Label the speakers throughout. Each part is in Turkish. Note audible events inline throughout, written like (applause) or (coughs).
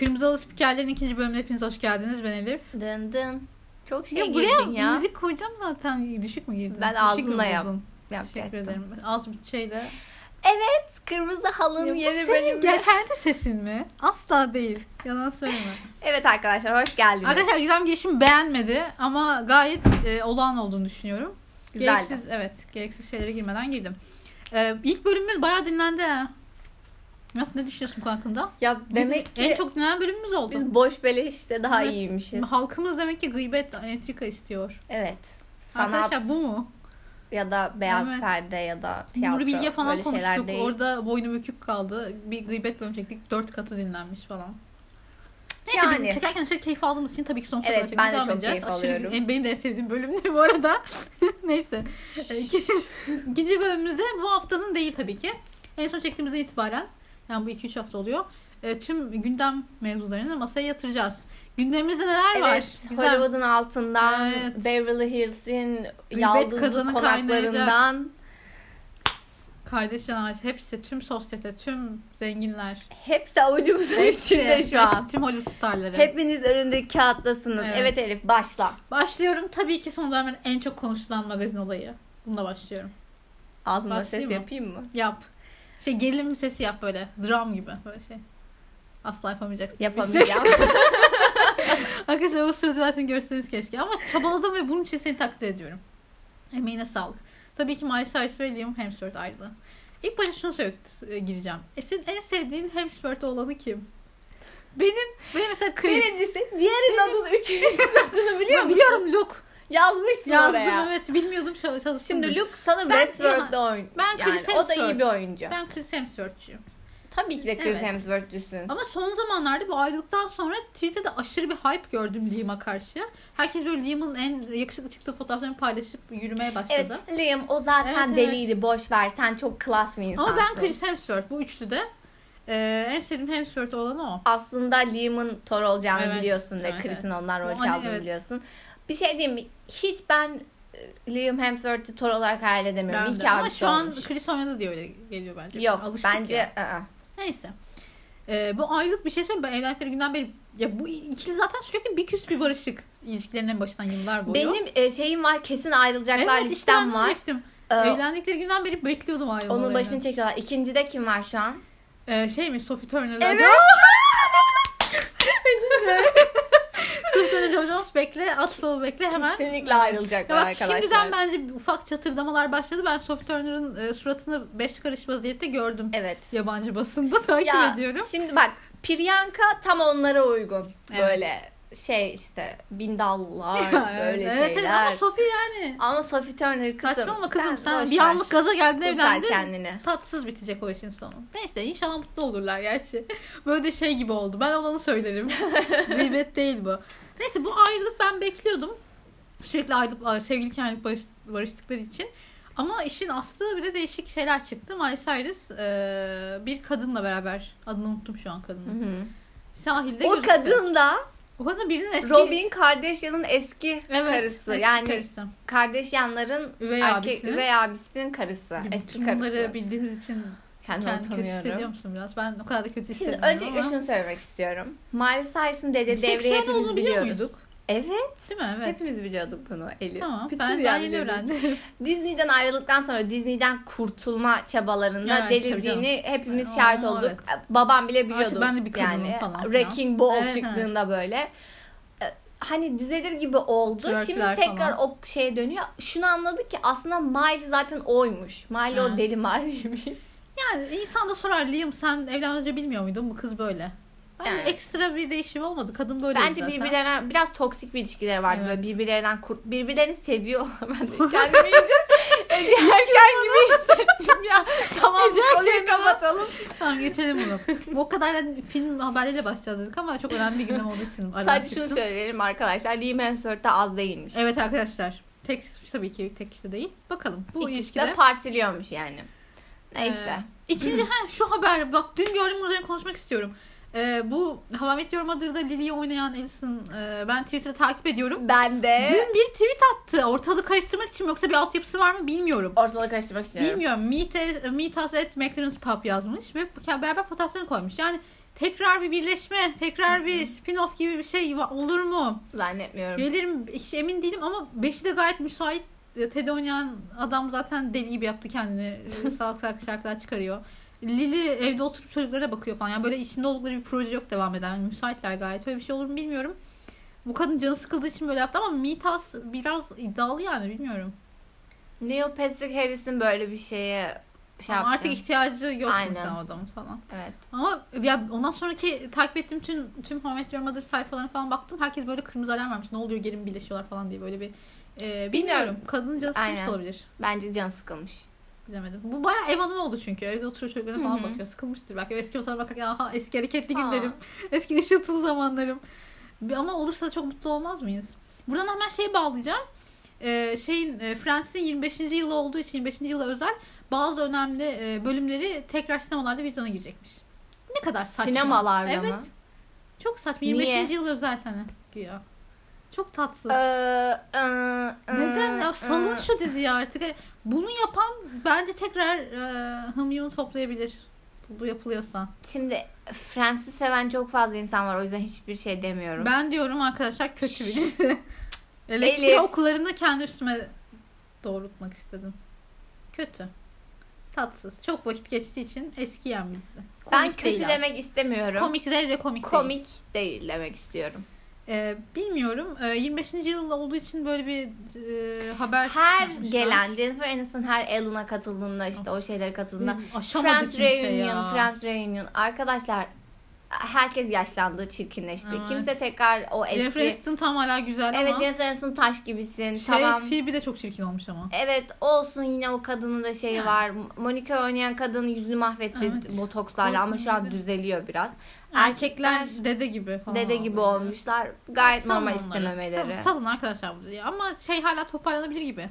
Speaker 1: Kırmızı Halı Spikerlerin ikinci bölümüne hepiniz hoş geldiniz. Ben Elif.
Speaker 2: Dın dın. Çok şey
Speaker 1: ya buraya
Speaker 2: girdin ya.
Speaker 1: müzik koyacağım zaten. Düşük mü girdin?
Speaker 2: Ben ağzımla yap-? Yapacaktım.
Speaker 1: Teşekkür ederim. Alt bütçeyle.
Speaker 2: Evet. Kırmızı halının
Speaker 1: Ya
Speaker 2: yeni
Speaker 1: senin
Speaker 2: bölümü.
Speaker 1: kendi sesin mi? Asla değil. Yalan söyleme. (laughs)
Speaker 2: Evet arkadaşlar hoş geldiniz.
Speaker 1: Arkadaşlar Gizem girişimi beğenmedi ama gayet e, olağan olduğunu düşünüyorum.
Speaker 2: Güzeldi.
Speaker 1: Gereksiz, evet. Gereksiz şeylere girmeden girdim. E, ilk bölümümüz bayağı dinlendi ha. Nasıl ne düşünüyorsun bu hakkında?
Speaker 2: Ya demek ki
Speaker 1: en çok dinlenen bölümümüz oldu.
Speaker 2: biz boş beleşte daha
Speaker 1: Evet.
Speaker 2: iyiymişiz.
Speaker 1: Halkımız demek ki gıybet entrika istiyor.
Speaker 2: Evet. Sanat
Speaker 1: Arkadaşlar bu mu?
Speaker 2: ya da beyaz
Speaker 1: Evet.
Speaker 2: perde ya da tiyatro
Speaker 1: Nuri Bilge falan
Speaker 2: böyle şeyler
Speaker 1: konuştuk.
Speaker 2: değil.
Speaker 1: Orada boynu bükük kaldı. Bir gıybet bölümü çektik. Dört katı dinlenmiş falan. Neyse
Speaker 2: Yani.
Speaker 1: biz çekerken aşırı keyif aldığımız için tabii ki sonsuza
Speaker 2: Evet, ben de çok
Speaker 1: edeceğiz.
Speaker 2: keyif
Speaker 1: Aşırı-
Speaker 2: alıyorum.
Speaker 1: en- benim de en sevdiğim bölümdü bu arada. (laughs) Neyse. E, İki, (laughs) ikinci bölümümüzde bu haftanın değil tabii ki. En son çektiğimizden itibaren yani bu 2-3 hafta oluyor. E, tüm gündem mevzularını masaya yatıracağız. Gündemimizde neler var?
Speaker 2: Evet,
Speaker 1: Güzel.
Speaker 2: Hollywood'un altından,
Speaker 1: Evet.
Speaker 2: Beverly Hills'in yaldızlı konaklarından
Speaker 1: Kardeş canavar hepsi, tüm sosyete, tüm zenginler.
Speaker 2: hepsi avucumuzun
Speaker 1: Hepsi,
Speaker 2: içinde şu an.
Speaker 1: hepsi, tüm Hollywood starları.
Speaker 2: Hepiniz önündeki kağıttasınız.
Speaker 1: Evet.
Speaker 2: Evet. Elif başla.
Speaker 1: Başlıyorum. Tabii ki son dönemin en çok konuşulan magazin olayı. Bununla başlıyorum.
Speaker 2: Ağzımda ses
Speaker 1: mı?
Speaker 2: yapayım mı?
Speaker 1: Yap. Şey gerilim sesi yap böyle. Dram gibi böyle şey. Asla yapamayacaksın.
Speaker 2: Yapamayacağım. (laughs)
Speaker 1: Arkadaşlar o sırada ben seni görseniz keşke. Ama çabaladım ve bunun için seni takdir ediyorum. Emeğine sağlık. Tabii ki Miley Cyrus ve Liam Hemsworth ayrılığı. İlk başta şunu söyle e, gireceğim. E senin en sevdiğin Hemsworth olanı kim? Benim, benim mesela Chris.
Speaker 2: Birincisi diğerinin adını, üçüncüsünün adını biliyor
Speaker 1: Ben
Speaker 2: musun?
Speaker 1: biliyorum Luke.
Speaker 2: Yazmışsın
Speaker 1: Yazdım
Speaker 2: oraya.
Speaker 1: evet. Bilmiyordum çal- çalıştım.
Speaker 2: Şimdi Luke sana
Speaker 1: Ben-
Speaker 2: Westworld'da oyun.
Speaker 1: ben
Speaker 2: yani
Speaker 1: Chris
Speaker 2: o da
Speaker 1: Hemsworth.
Speaker 2: iyi bir oyuncu.
Speaker 1: Ben Chris Hemsworth'cuyum.
Speaker 2: Tabii ki de Chris
Speaker 1: Evet.
Speaker 2: Hemsworth'cüsün.
Speaker 1: Ama son zamanlarda bu ayrılıktan sonra Twitter'da aşırı bir hype gördüm Liam'a karşı. Herkes böyle Liam'ın en yakışıklı çıktığı fotoğraflarını paylaşıp yürümeye başladı.
Speaker 2: Evet Liam o zaten
Speaker 1: Evet,
Speaker 2: deliydi boş ver sen çok klas bir insansın.
Speaker 1: Ama ben Chris Hemsworth bu üçlüde e, en sevdiğim Hemsworth olanı o.
Speaker 2: Aslında Liam'ın Thor olacağını
Speaker 1: Evet,
Speaker 2: biliyorsun ve
Speaker 1: evet,
Speaker 2: Chris'in ondan rol
Speaker 1: O hani
Speaker 2: çaldığını
Speaker 1: evet.
Speaker 2: biliyorsun. Bir şey diyeyim mi? Hiç ben e, Liam Hemsworth'ı Thor olarak hayal edemiyorum.
Speaker 1: Ben
Speaker 2: İyi
Speaker 1: de.
Speaker 2: ki
Speaker 1: Ama şu an
Speaker 2: olmuş.
Speaker 1: Chris oynadı diye öyle geliyor bence.
Speaker 2: Yok
Speaker 1: Alıştık
Speaker 2: bence
Speaker 1: ya.
Speaker 2: ı-ı.
Speaker 1: Neyse. E, bu ayrılık bir şey söyleyeyim. Ben evlendikleri günden beri ya bu ikili zaten sürekli bir küs bir barışık. İlişkilerinin başından yıllar boyu.
Speaker 2: benim e, şeyim var kesin ayrılacaklar
Speaker 1: evet, işte
Speaker 2: listem
Speaker 1: ben
Speaker 2: var.
Speaker 1: diyecektim.
Speaker 2: Ee,
Speaker 1: Evlendikleri günden beri bekliyordum ayrılmalarını.
Speaker 2: onun başını çekiyorlar. İkincide kim var şu an?
Speaker 1: Ee, şey mi Sophie Turner'la
Speaker 2: Evet. (laughs)
Speaker 1: Turner Joe Jones bekle Atfal'ı bekle hemen.
Speaker 2: Kesinlikle ayrılacaklar
Speaker 1: Ya bak
Speaker 2: arkadaşlar.
Speaker 1: şimdiden bence ufak çatırdamalar başladı. Ben Sophie Turner'ın e, suratını beş karış vaziyette gördüm.
Speaker 2: Evet.
Speaker 1: Yabancı basında (laughs) takip
Speaker 2: Ya
Speaker 1: ediyorum.
Speaker 2: şimdi bak Priyanka tam onlara uygun.
Speaker 1: Evet.
Speaker 2: Böyle şey işte bindallar (laughs)
Speaker 1: Ya,
Speaker 2: böyle
Speaker 1: evet, evet,
Speaker 2: şeyler.
Speaker 1: ama Sophie yani.
Speaker 2: Ama Sophie Turner kızım.
Speaker 1: Saçma ama kızım sen,
Speaker 2: boş
Speaker 1: bir anlık gaza geldin evlendin.
Speaker 2: kendini.
Speaker 1: Tatsız bitecek o işin sonu. Neyse inşallah mutlu olurlar gerçi. Böyle şey gibi oldu. Ben olanı söylerim. (laughs) Gıybet değil bu. Neyse bu ayrılık ben bekliyordum. Sürekli ayrılıp sevgiliyken ayrılıp barış, barıştıkları için. Ama işin aslı bir de değişik şeyler çıktı. Miley Cyrus e, bir kadınla beraber adını unuttum şu an kadının.
Speaker 2: Hı hı.
Speaker 1: Sahilde
Speaker 2: O
Speaker 1: gözüktü.
Speaker 2: kadın da
Speaker 1: O kadın birinin eski
Speaker 2: Robin Kardashian'ın eski
Speaker 1: evet,
Speaker 2: karısı.
Speaker 1: eski
Speaker 2: yani
Speaker 1: karısı.
Speaker 2: Kardashian'ların
Speaker 1: Üvey
Speaker 2: erkek
Speaker 1: abisinin.
Speaker 2: üvey abisinin karısı. Eski
Speaker 1: Bütün
Speaker 2: karısı.
Speaker 1: bunları bildiğimiz için
Speaker 2: Kendimi
Speaker 1: kendini kötü hissediyor
Speaker 2: utanıyorum.
Speaker 1: musun biraz? Ben o kadar da kötü
Speaker 2: Şimdi
Speaker 1: hissediyorum
Speaker 2: öncelikle
Speaker 1: ama.
Speaker 2: şunu söylemek istiyorum. Miley Cyrus'ın dedi
Speaker 1: Biseksüel
Speaker 2: devreyi hepimiz
Speaker 1: olduğunu biliyor
Speaker 2: biliyoruz.
Speaker 1: muyduk?
Speaker 2: Evet.
Speaker 1: Değil mi? Evet.
Speaker 2: Hepimiz biliyorduk bunu Elif.
Speaker 1: Tamam.
Speaker 2: Bütün
Speaker 1: ben daha yeni öğrendim. (laughs) (laughs)
Speaker 2: Disney'den ayrıldıktan sonra Disney'den kurtulma çabalarında
Speaker 1: Evet, tabii
Speaker 2: delirdiğini hepimiz
Speaker 1: Aa,
Speaker 2: şahit olduk.
Speaker 1: evet.
Speaker 2: Babam bile biliyordu.
Speaker 1: Artık ben de bir kadınım
Speaker 2: yani
Speaker 1: falan filan.
Speaker 2: Wrecking Ball
Speaker 1: Evet,
Speaker 2: çıktığında böyle e, hani düzelir gibi oldu.
Speaker 1: Twerkler
Speaker 2: Şimdi tekrar
Speaker 1: falan.
Speaker 2: o şeye dönüyor. Şunu anladık ki aslında Miley zaten oymuş. Miley o deli Miley'miş.
Speaker 1: Yani insan da sorar Liam sen evlenmeden önce bilmiyor muydun bu kız böyle? Bence
Speaker 2: Yani.
Speaker 1: ekstra bir değişim olmadı. Kadın böyle
Speaker 2: Bence
Speaker 1: zaten.
Speaker 2: birbirlerine biraz toksik bir ilişkileri vardı.
Speaker 1: Evet.
Speaker 2: Böyle birbirlerinden kurt, birbirlerini seviyorlar. (laughs) Ben de (laughs) kendimi iyice Ece Erken gibi hissettim ya. (laughs) Tamam
Speaker 1: Ece
Speaker 2: konuyu kapatalım.
Speaker 1: Tamam geçelim bunu. o kadar da film haberleriyle başlayacağız dedik ama çok önemli bir gündem olduğu için.
Speaker 2: Sadece şunu söyleyelim arkadaşlar. Liam Hemsworth de az değilmiş.
Speaker 1: Evet arkadaşlar. Tek tabii ki tek kişi değil. Bakalım bu
Speaker 2: İkisi
Speaker 1: ilişkide.
Speaker 2: de partiliyormuş yani. Neyse.
Speaker 1: Ee, ikinci ha şu haber bak dün gördüm üzerine konuşmak istiyorum. Ee, bu Hava Met Your Mother'da Lily'yi oynayan Alison e, ben Twitter'da takip ediyorum.
Speaker 2: ben de
Speaker 1: Dün bir tweet attı. Ortalığı karıştırmak için yoksa bir altyapısı var mı bilmiyorum.
Speaker 2: ortalığı karıştırmak istiyorum.
Speaker 1: Bilmiyorum. Meet, meet us at McLaren's Pub yazmış ve beraber fotoğraflarını koymuş. Yani tekrar bir birleşme, tekrar bir spin-off gibi bir şey olur mu?
Speaker 2: Zannetmiyorum.
Speaker 1: Gelirim hiç emin değilim ama 5'i de gayet müsait. Ted oynayan adam zaten deli gibi yaptı kendini. (laughs) Salak salak şarkılar çıkarıyor. Lily evde oturup çocuklara bakıyor falan. Yani böyle içinde oldukları bir proje yok devam eden. Yani müsaitler gayet. Öyle bir şey olur mu bilmiyorum. Bu kadın canı sıkıldığı için böyle yaptı ama Mitas biraz iddialı yani bilmiyorum.
Speaker 2: Neil Patrick Harris'in böyle bir şeye şey
Speaker 1: Ama artık ihtiyacı yok
Speaker 2: Aynen.
Speaker 1: mesela adamın falan.
Speaker 2: Evet.
Speaker 1: Ama ya ondan sonraki takip ettiğim tüm tüm Met Your Mother sayfalarına falan baktım. Herkes böyle kırmızı alarm vermiş. Ne oluyor geri mi birleşiyorlar falan diye böyle bir e, bilmiyorum. Kadının canı sıkılmış
Speaker 2: Aynen.
Speaker 1: da olabilir.
Speaker 2: Bence can sıkılmış.
Speaker 1: Bilemedim. Bu bayağı ev hanımı oldu çünkü. Evde oturuyor çocuklarına falan bakıyor. Sıkılmıştır belki. Eski fotoğraflara bakarken aha eski hareketli
Speaker 2: Aa.
Speaker 1: günlerim. (laughs) Eski ışıltılı zamanlarım. Ama olursa çok mutlu olmaz mıyız? Buradan hemen şey bağlayacağım. Ee, şeyin e, Friends'in 25. yılı olduğu için 25. yıla özel bazı önemli e, bölümleri tekrar sinemalarda vizyona girecekmiş. Ne kadar saçma.
Speaker 2: Sinemalarda
Speaker 1: evet.
Speaker 2: mı?
Speaker 1: Çok saçma. 25.
Speaker 2: Niye?
Speaker 1: yıl özel hani güya. Çok tatsız.
Speaker 2: Ee, ıı,
Speaker 1: Neden
Speaker 2: ıı,
Speaker 1: ya salın
Speaker 2: ıı.
Speaker 1: şu diziyi artık. Yani Bunu yapan bence tekrar e, hımyonu toplayabilir. Bu yapılıyorsa.
Speaker 2: Şimdi Friends'i seven çok fazla insan var. O yüzden hiçbir şey demiyorum.
Speaker 1: Ben diyorum arkadaşlar kötü bir dizi. (laughs) Eleştiri
Speaker 2: Elif.
Speaker 1: okullarını kendi üstüme doğrultmak istedim. Kötü. Tatsız. Çok vakit geçtiği için eskiyen bir dizi. Komik
Speaker 2: ben kötü
Speaker 1: değil
Speaker 2: demek istemiyorum.
Speaker 1: Komik zerre komik, değil.
Speaker 2: Komik değil demek istiyorum.
Speaker 1: Ee, bilmiyorum. Ee, 25. yıl olduğu için böyle bir e, haber
Speaker 2: Her
Speaker 1: yapmışlar.
Speaker 2: gelen Jennifer Aniston her Ellen'a katıldığında işte o şeylere katıldığında Friends Reunion,
Speaker 1: ya.
Speaker 2: Friends Reunion. Arkadaşlar herkes yaşlandı, çirkinleşti.
Speaker 1: Evet.
Speaker 2: Kimse tekrar o eski...
Speaker 1: Jennifer Aniston tam hala güzel
Speaker 2: Evet
Speaker 1: ama
Speaker 2: Jennifer Aniston taş gibisin.
Speaker 1: şey,
Speaker 2: tamam.
Speaker 1: Phoebe de çok çirkin olmuş ama.
Speaker 2: Evet olsun yine o kadının da şeyi
Speaker 1: Yani.
Speaker 2: var. Monica oynayan kadının yüzünü mahvetti
Speaker 1: Evet.
Speaker 2: botokslarla ama şu an
Speaker 1: Korkunç.
Speaker 2: düzeliyor biraz.
Speaker 1: Erkekler dede gibi falan.
Speaker 2: dede gibi
Speaker 1: böyle.
Speaker 2: olmuşlar. Gayet
Speaker 1: Salın
Speaker 2: normal
Speaker 1: onları.
Speaker 2: istememeleri.
Speaker 1: Salın, salın arkadaşlar bu diye. Ama şey hala toparlanabilir gibi.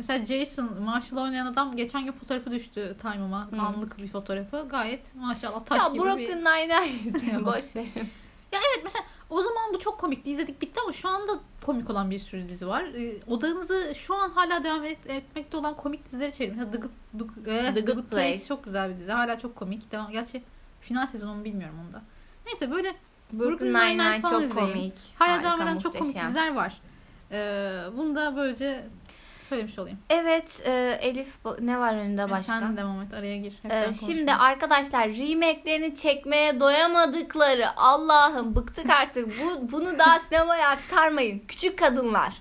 Speaker 1: Mesela Jason, Marshall oynayan adam geçen gün fotoğrafı düştü Time'ıma.
Speaker 2: Hı.
Speaker 1: Anlık bir fotoğrafı. Gayet maşallah taş
Speaker 2: Ya
Speaker 1: gibi
Speaker 2: Brooklyn
Speaker 1: bir...
Speaker 2: Nine-Nine (laughs) izleyin, boş verin.
Speaker 1: Ya evet mesela o zaman bu çok komikti. izledik bitti ama şu anda komik olan bir sürü dizi var. Ee, odanızı şu an hala devam et, etmekte olan komik dizileri çevirin. Mesela The Good, The, eh,
Speaker 2: The Good Place.
Speaker 1: çok güzel bir dizi. Hala çok komik. Devam, gerçi final sezonu bilmiyorum onda. Neyse böyle
Speaker 2: Brooklyn
Speaker 1: Nine-Nine
Speaker 2: Nine-Nine çok
Speaker 1: izleyin.
Speaker 2: komik.
Speaker 1: hala
Speaker 2: Harika,
Speaker 1: devam eden çok komik diziler var. Ee, bunu da böylece söylemiş olayım.
Speaker 2: Evet e, Elif ne var önünde
Speaker 1: Yani
Speaker 2: başka?
Speaker 1: Sen devam et araya gir. Ben
Speaker 2: şimdi arkadaşlar remake'lerini çekmeye doyamadıkları Allah'ım bıktık artık. Bu bunu daha sinemaya aktarmayın. Küçük kadınlar.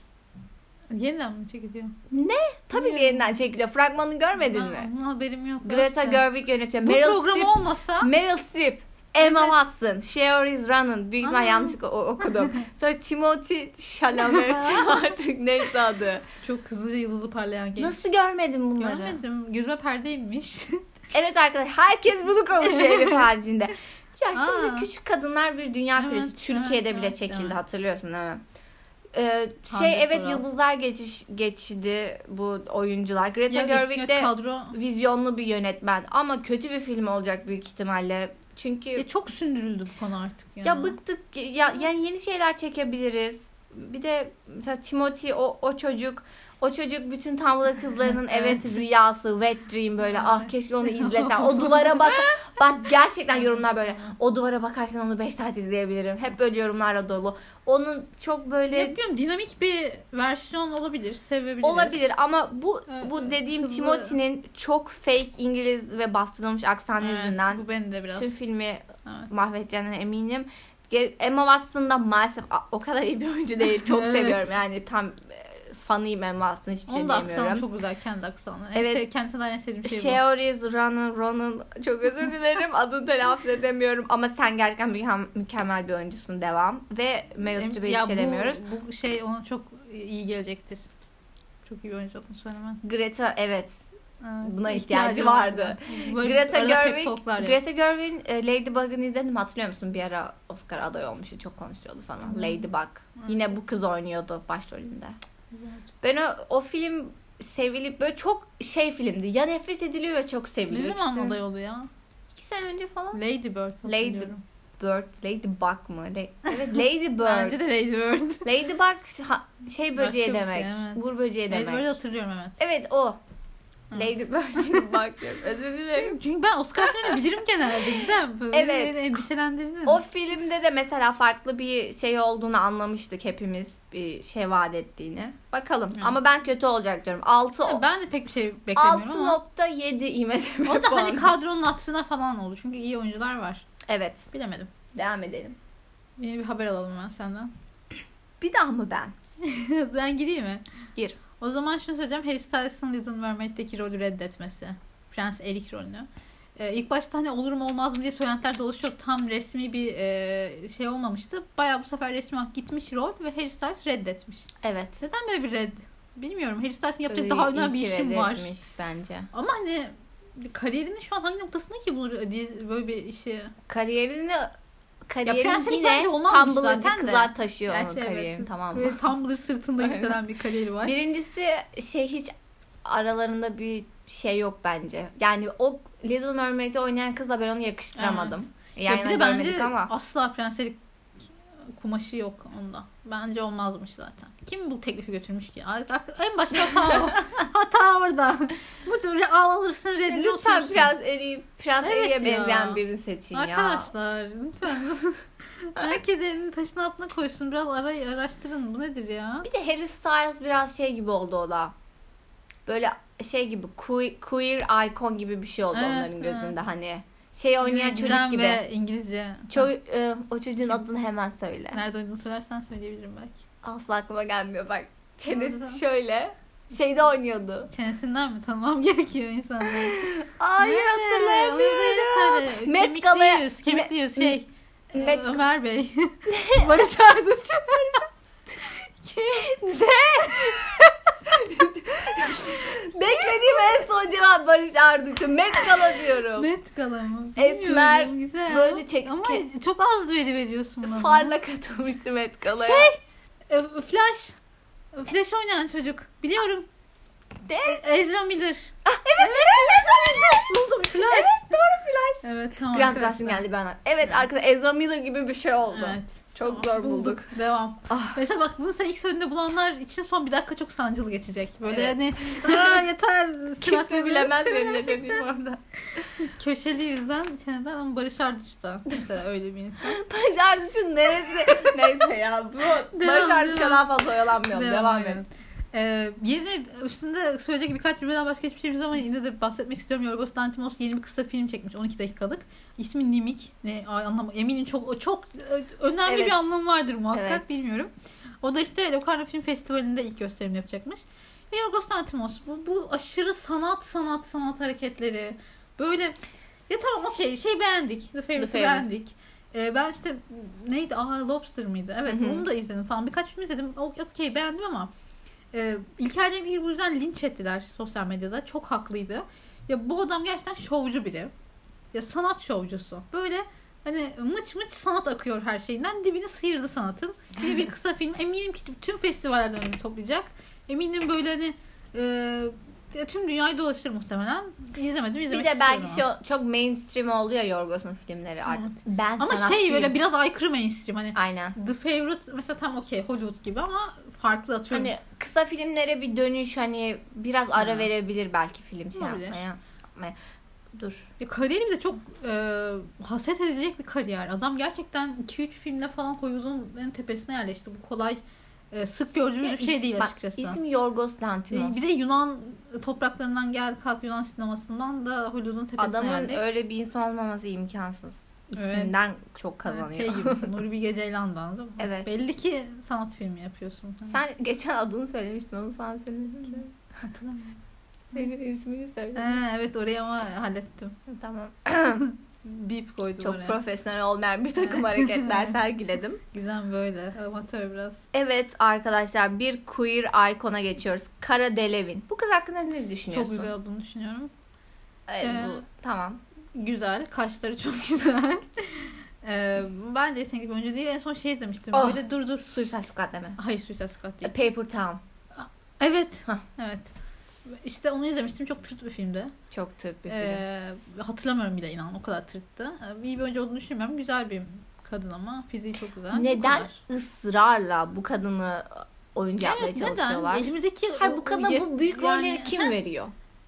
Speaker 1: Yeniden mi çekiliyor?
Speaker 2: Tabii ki
Speaker 1: Bilmiyorum.
Speaker 2: yeniden çekiliyor. Fragmanını görmedin
Speaker 1: Ben-
Speaker 2: mi?
Speaker 1: Haberim yok.
Speaker 2: Greta. Gerwig yönetiyor.
Speaker 1: Bu
Speaker 2: Meryl
Speaker 1: program
Speaker 2: Streep,
Speaker 1: olmasa
Speaker 2: Meryl Streep, Emma
Speaker 1: Evet.
Speaker 2: Watson, Cher is Running. Büyük ihtimal yanlışlıkla okudum. (laughs) Sonra Timothy Chalamet (laughs) artık neyse adı.
Speaker 1: çok hızlıca yıldızı parlayan genç.
Speaker 2: Nasıl görmedin bunları?
Speaker 1: Görmedim. Gözüme perde inmiş. (laughs)
Speaker 2: Evet arkadaşlar herkes bunu konuşuyor Elif haricinde. Ya şimdi
Speaker 1: Aa.
Speaker 2: küçük kadınlar bir dünya
Speaker 1: Evet,
Speaker 2: kulesi. Türkiye'de
Speaker 1: evet,
Speaker 2: bile
Speaker 1: evet,
Speaker 2: çekildi
Speaker 1: evet.
Speaker 2: hatırlıyorsun değil mi? Ee,
Speaker 1: Hande
Speaker 2: şey evet
Speaker 1: Soral.
Speaker 2: yıldızlar geçiş geçti bu oyuncular. Greta
Speaker 1: Ya,
Speaker 2: Gerwig de
Speaker 1: kadro
Speaker 2: vizyonlu bir yönetmen ama kötü bir film olacak büyük ihtimalle. Çünkü
Speaker 1: ya çok sündürüldü bu konu artık ya.
Speaker 2: ya bıktık ya yani yeni şeyler çekebiliriz. Bir de mesela Timothy o, o çocuk o çocuk bütün Tumblr kızlarının (laughs) evet. Rüyası, wet dream böyle ah keşke onu izlesen. O duvara bak. bak gerçekten yorumlar böyle. O duvara bakarken onu 5 saat izleyebilirim. Hep böyle yorumlarla dolu. Onun çok böyle
Speaker 1: Ya bilmiyorum dinamik bir versiyon olabilir. Sevebiliriz.
Speaker 2: olabilir ama bu
Speaker 1: Evet,
Speaker 2: bu dediğim
Speaker 1: Hızlı.
Speaker 2: Timothy'nin çok fake İngiliz ve bastırılmış aksanı
Speaker 1: Evet,
Speaker 2: yüzünden
Speaker 1: bu beni de biraz.
Speaker 2: tüm filmi
Speaker 1: Evet.
Speaker 2: mahvedeceğine eminim. Emma Watson da maalesef o kadar iyi bir oyuncu değil. Çok (laughs)
Speaker 1: Evet.
Speaker 2: seviyorum. Yani tam fanıyım Emma Watson. Hiçbir şey
Speaker 1: Onun da aksanı
Speaker 2: diyemiyorum.
Speaker 1: çok güzel. Kendi aksanı.
Speaker 2: Evet.
Speaker 1: En sev, kendisinden en sevdiğim şey bu.
Speaker 2: Sheoris, Ronan, Ronan çok özür dilerim. Adını telaffuz (laughs) edemiyorum. Ama sen gerçekten mükemmel, bir oyuncusun. Devam. Ve Meryl Streep'e hiç şey
Speaker 1: bu-. Bu şey ona çok iyi gelecektir. Çok iyi oyuncu olduğunu söylemem.
Speaker 2: Greta evet.
Speaker 1: Evet,
Speaker 2: Buna ihtiyacı vardı.
Speaker 1: Böyle
Speaker 2: Greta Gerwig. Greta Gerwig'in e, Ladybug'ını izledin mi? Hatırlıyor musun? Bir ara Oscar aday olmuştu. Çok konuşuyordu falan.
Speaker 1: Hı.
Speaker 2: Ladybug. Yine bu kız oynuyordu başrolünde. Ben o, o film sevilip böyle çok şey filmdi. Ya nefret ediliyor ya çok
Speaker 1: Ne
Speaker 2: seviliyor.
Speaker 1: zaman
Speaker 2: İkisi-
Speaker 1: aday oldu ya?
Speaker 2: İki sene önce falan.
Speaker 1: Lady Bird hatırlıyorum.
Speaker 2: Bird, Ladybug mı? La- evet Lady (laughs) Bird.
Speaker 1: Bence de Lady Bird.
Speaker 2: Ladybug şey böceği
Speaker 1: Başka bir
Speaker 2: demek.
Speaker 1: şey, evet.
Speaker 2: Uğur böceği
Speaker 1: Lady
Speaker 2: demek.
Speaker 1: Bird'ü hatırlıyorum evet.
Speaker 2: Evet o. Lady Bird'e (laughs) bakıyorum. Özür dilerim.
Speaker 1: Çünkü ben Oscar filmlerini bilirim genelde. Güzel.
Speaker 2: Evet.
Speaker 1: Beni endişelendirdin.
Speaker 2: O filmde de mesela farklı bir şey olduğunu anlamıştık hepimiz. Bir şey vaat ettiğini. Bakalım.
Speaker 1: Evet.
Speaker 2: Ama ben kötü olacak diyorum. 6
Speaker 1: Ya Ben de pek bir şey beklemiyorum ama.
Speaker 2: 6.7 IMDb
Speaker 1: O da hani kadronun hatırına falan oldu. Çünkü iyi oyuncular var.
Speaker 2: Evet.
Speaker 1: Bilemedim.
Speaker 2: Devam edelim.
Speaker 1: Yeni bir haber alalım ben senden.
Speaker 2: Bir daha mı ben? (laughs)
Speaker 1: ben gireyim mi?
Speaker 2: Gir.
Speaker 1: O zaman şunu söyleyeceğim. Harry Styles'ın Little Mermaid'deki rolü reddetmesi. Prens Eric rolünü. Ee, ilk başta hani olur mu olmaz mı diye söylentiler dolaşıyor. Tam resmi bir e, şey olmamıştı. Baya bu sefer resmi olarak gitmiş rol ve Harry Styles reddetmiş.
Speaker 2: Evet.
Speaker 1: Neden böyle bir red? Bilmiyorum. Harry Styles'ın yapacak daha önemli bir işim var.
Speaker 2: bence.
Speaker 1: Ama hani kariyerinin şu an hangi noktasında ki bu böyle bir işi?
Speaker 2: Kariyerini
Speaker 1: Ya
Speaker 2: kariyerini
Speaker 1: prenslik
Speaker 2: yine Tumblr'cı kızlar taşıyor onun
Speaker 1: Gerçi evet.
Speaker 2: kariyerini tamam mı?
Speaker 1: Böyle Tumblr sırtında yükselen bir kariyeri var.
Speaker 2: Birincisi şey hiç aralarında bir şey yok bence. Yani o Little Mermaid'i oynayan kızla ben onu yakıştıramadım.
Speaker 1: Ya
Speaker 2: Yan
Speaker 1: bir
Speaker 2: yana
Speaker 1: de
Speaker 2: görmedik
Speaker 1: bence
Speaker 2: ama.
Speaker 1: asla prenslik kumaşı yok onda. Bence olmazmış zaten. Kim bu teklifi götürmüş ki? En başta hata o. (laughs) hata orada. Bu tür al alırsın reddini
Speaker 2: Lütfen. Prens Eri, Prens
Speaker 1: Evet
Speaker 2: Eri'ye benzeyen birini seçin ya.
Speaker 1: Arkadaşlar lütfen. (laughs) Herkes elini taşın altına koysun. Biraz arayı araştırın. Bu nedir ya?
Speaker 2: Bir de Harry Styles biraz şey gibi oldu o da. Böyle şey gibi queer, queer icon gibi bir şey oldu
Speaker 1: Evet,
Speaker 2: onların
Speaker 1: evet.
Speaker 2: gözünde hani. Şey oynayan çocuk
Speaker 1: Gizem
Speaker 2: gibi.
Speaker 1: ve İngilizce.
Speaker 2: Ço- e, o çocuğun adını hemen söyle.
Speaker 1: Nerede oynadığını söylersen söyleyebilirim belki.
Speaker 2: Asla aklıma gelmiyor bak. Çenesi şöyle. Şeyde oynuyordu.
Speaker 1: Çenesinden mi tanımam (laughs) gerekiyor insanları?
Speaker 2: Hayır
Speaker 1: Nerede? söyle.
Speaker 2: Met
Speaker 1: Kemikli
Speaker 2: Gala'ya-
Speaker 1: yüz. Kemikli yüz şey. e,
Speaker 2: Met-
Speaker 1: Ömer Bey. (laughs) Barış Arduç. Kim?
Speaker 2: Beklediğim en son cevap Barış Arduç'un. Met Gala diyorum.
Speaker 1: Met Gala mı?
Speaker 2: Esmer,
Speaker 1: Bilmiyorum, Güzel.
Speaker 2: böyle çek-
Speaker 1: Ama
Speaker 2: ke-
Speaker 1: çok az veri veriyorsun bana.
Speaker 2: Farla katılmıştı Met Gala'ya.
Speaker 1: Şey. e, Flash. Flash oynayan çocuk. Biliyorum.
Speaker 2: De.
Speaker 1: Ezra Miller.
Speaker 2: Ah, evet, evet,
Speaker 1: Buldum Flash.
Speaker 2: Evet doğru Flash.
Speaker 1: Evet tamam.
Speaker 2: Grant
Speaker 1: arkadaşlar.
Speaker 2: Gustin geldi bana. Evet arkadaşlar Ezra Miller gibi bir şey oldu.
Speaker 1: Evet.
Speaker 2: Çok zor bulduk.
Speaker 1: Devam.
Speaker 2: Ah.
Speaker 1: Mesela bak bunu sen ilk söylediğinde bulanlar için son bir dakika çok sancılı geçecek. Böyle
Speaker 2: Evet.
Speaker 1: hani (laughs) aa (laughs) yeter.
Speaker 2: Kimse bilemez benim ne dediğimi orada. (laughs)
Speaker 1: Köşeli yüzden çeneden ama Barış Arduç da mesela öyle bir insan.
Speaker 2: Barış Arduç'un neresi? Neyse ya bu
Speaker 1: Devam,
Speaker 2: Barış Arduç'a
Speaker 1: devam.
Speaker 2: daha fazla oyalanmayalım. Devam,
Speaker 1: evet.
Speaker 2: et.
Speaker 1: Ee, yeni üstünde söyleyecek birkaç cümleden başka hiçbir şeyimiz ama yine de bahsetmek istiyorum. Yorgos Lanthimos yeni bir kısa film çekmiş 12 dakikalık. İsmi Nimik. Ne ay, anlamı eminim çok çok e, önemli
Speaker 2: Evet.
Speaker 1: bir anlamı vardır muhakkak
Speaker 2: Evet.
Speaker 1: bilmiyorum. O da işte Locarno Film Festivali'nde ilk gösterim yapacakmış. Ve Yorgos Lanthimos bu, bu aşırı sanat sanat sanat hareketleri böyle ya tamam okey şey beğendik. The
Speaker 2: Favourite.
Speaker 1: beğendik. Ee, ben işte neydi? Aa Lobster mıydı? Evet
Speaker 2: Hı hı.
Speaker 1: onu da izledim falan. Birkaç film izledim. Okey beğendim ama e, İlker Cenk'i bu yüzden linç ettiler sosyal medyada. Çok haklıydı. Ya bu adam gerçekten şovcu biri. Ya sanat şovcusu. Böyle hani mıç mıç sanat akıyor her şeyinden. Dibini sıyırdı sanatın. Bir de bir kısa film. Eminim ki tüm festivallerden önünü toplayacak. Eminim böyle hani e, tüm dünyayı dolaşır muhtemelen. İzlemedim
Speaker 2: Bir
Speaker 1: izlemek
Speaker 2: de belki şu, çok mainstream oldu ya Yorgos'un filmleri artık.
Speaker 1: Evet.
Speaker 2: Ben
Speaker 1: ama. Ama şey
Speaker 2: sanatçıyım.
Speaker 1: böyle biraz aykırı mainstream. Hani
Speaker 2: Aynen.
Speaker 1: The Favorite mesela tam okey Hollywood gibi ama farklı atıyorum.
Speaker 2: Hani kısa filmlere bir dönüş hani biraz ara
Speaker 1: Ha.
Speaker 2: verebilir belki film şey
Speaker 1: Olabilir.
Speaker 2: yapmaya. yapmaya. Dur.
Speaker 1: Ya kariyeri bir de çok e, haset edilecek bir kariyer. Adam gerçekten 2-3 filmle falan Hollywood'un en tepesine yerleşti. Bu kolay e, sık gördüğümüz bir şey
Speaker 2: İs-
Speaker 1: değil
Speaker 2: bak,
Speaker 1: açıkçası.
Speaker 2: İsmi Yorgos
Speaker 1: E,
Speaker 2: Lanthimos.
Speaker 1: bir de Yunan topraklarından gel kalk Yunan sinemasından da Hollywood'un tepesine
Speaker 2: Adamın
Speaker 1: yerleş.
Speaker 2: öyle bir insan olmaması imkansız.
Speaker 1: Evet.
Speaker 2: İsimden çok
Speaker 1: Evet,
Speaker 2: kazanıyor.
Speaker 1: Şey gibi (laughs) Nuri Bilge Ceylan'dan değil mi?
Speaker 2: Evet.
Speaker 1: Belli ki sanat filmi yapıyorsun.
Speaker 2: Sen geçen adını söylemiştin onu sana söyledim.
Speaker 1: Hatırlamıyorum.
Speaker 2: Senin ismini
Speaker 1: Ee,
Speaker 2: söylemiştim.
Speaker 1: evet orayı ama hallettim.
Speaker 2: Tamam. (coughs)
Speaker 1: Beep koydum
Speaker 2: Çok
Speaker 1: oraya.
Speaker 2: profesyonel olmayan bir takım hareketler (laughs) sergiledim.
Speaker 1: Gizem böyle. Amatör biraz.
Speaker 2: Evet arkadaşlar bir queer ikon'a geçiyoruz. Kara Delevin. Bu kız hakkında ne düşünüyorsun?
Speaker 1: Çok güzel olduğunu düşünüyorum.
Speaker 2: Evet,
Speaker 1: Ee,
Speaker 2: bu, tamam.
Speaker 1: Güzel. Kaşları çok (laughs) güzel. Ee, bence yetenekli bir oyuncu değil. En son şey izlemiştim.
Speaker 2: Oh.
Speaker 1: Böyle dur dur.
Speaker 2: Suicide Squad deme.
Speaker 1: Hayır Suicide Squad
Speaker 2: A
Speaker 1: değil.
Speaker 2: Paper Town.
Speaker 1: Evet.
Speaker 2: Hah.
Speaker 1: Evet. İşte onu izlemiştim. Çok tırt bir filmdi.
Speaker 2: Çok tırt bir film.
Speaker 1: Ee, hatırlamıyorum bile inan. O kadar tırttı. Ee, iyi bir oyuncu olduğunu düşünmüyorum. Güzel bir kadın ama fiziği çok güzel.
Speaker 2: Neden ısrarla bu kadını oyuncu yapmaya
Speaker 1: Evet neden?
Speaker 2: çalışıyorlar?
Speaker 1: Elimizdeki
Speaker 2: Hayır bu kadına bu büyük
Speaker 1: yani-
Speaker 2: rolleri kim
Speaker 1: Heh,
Speaker 2: veriyor?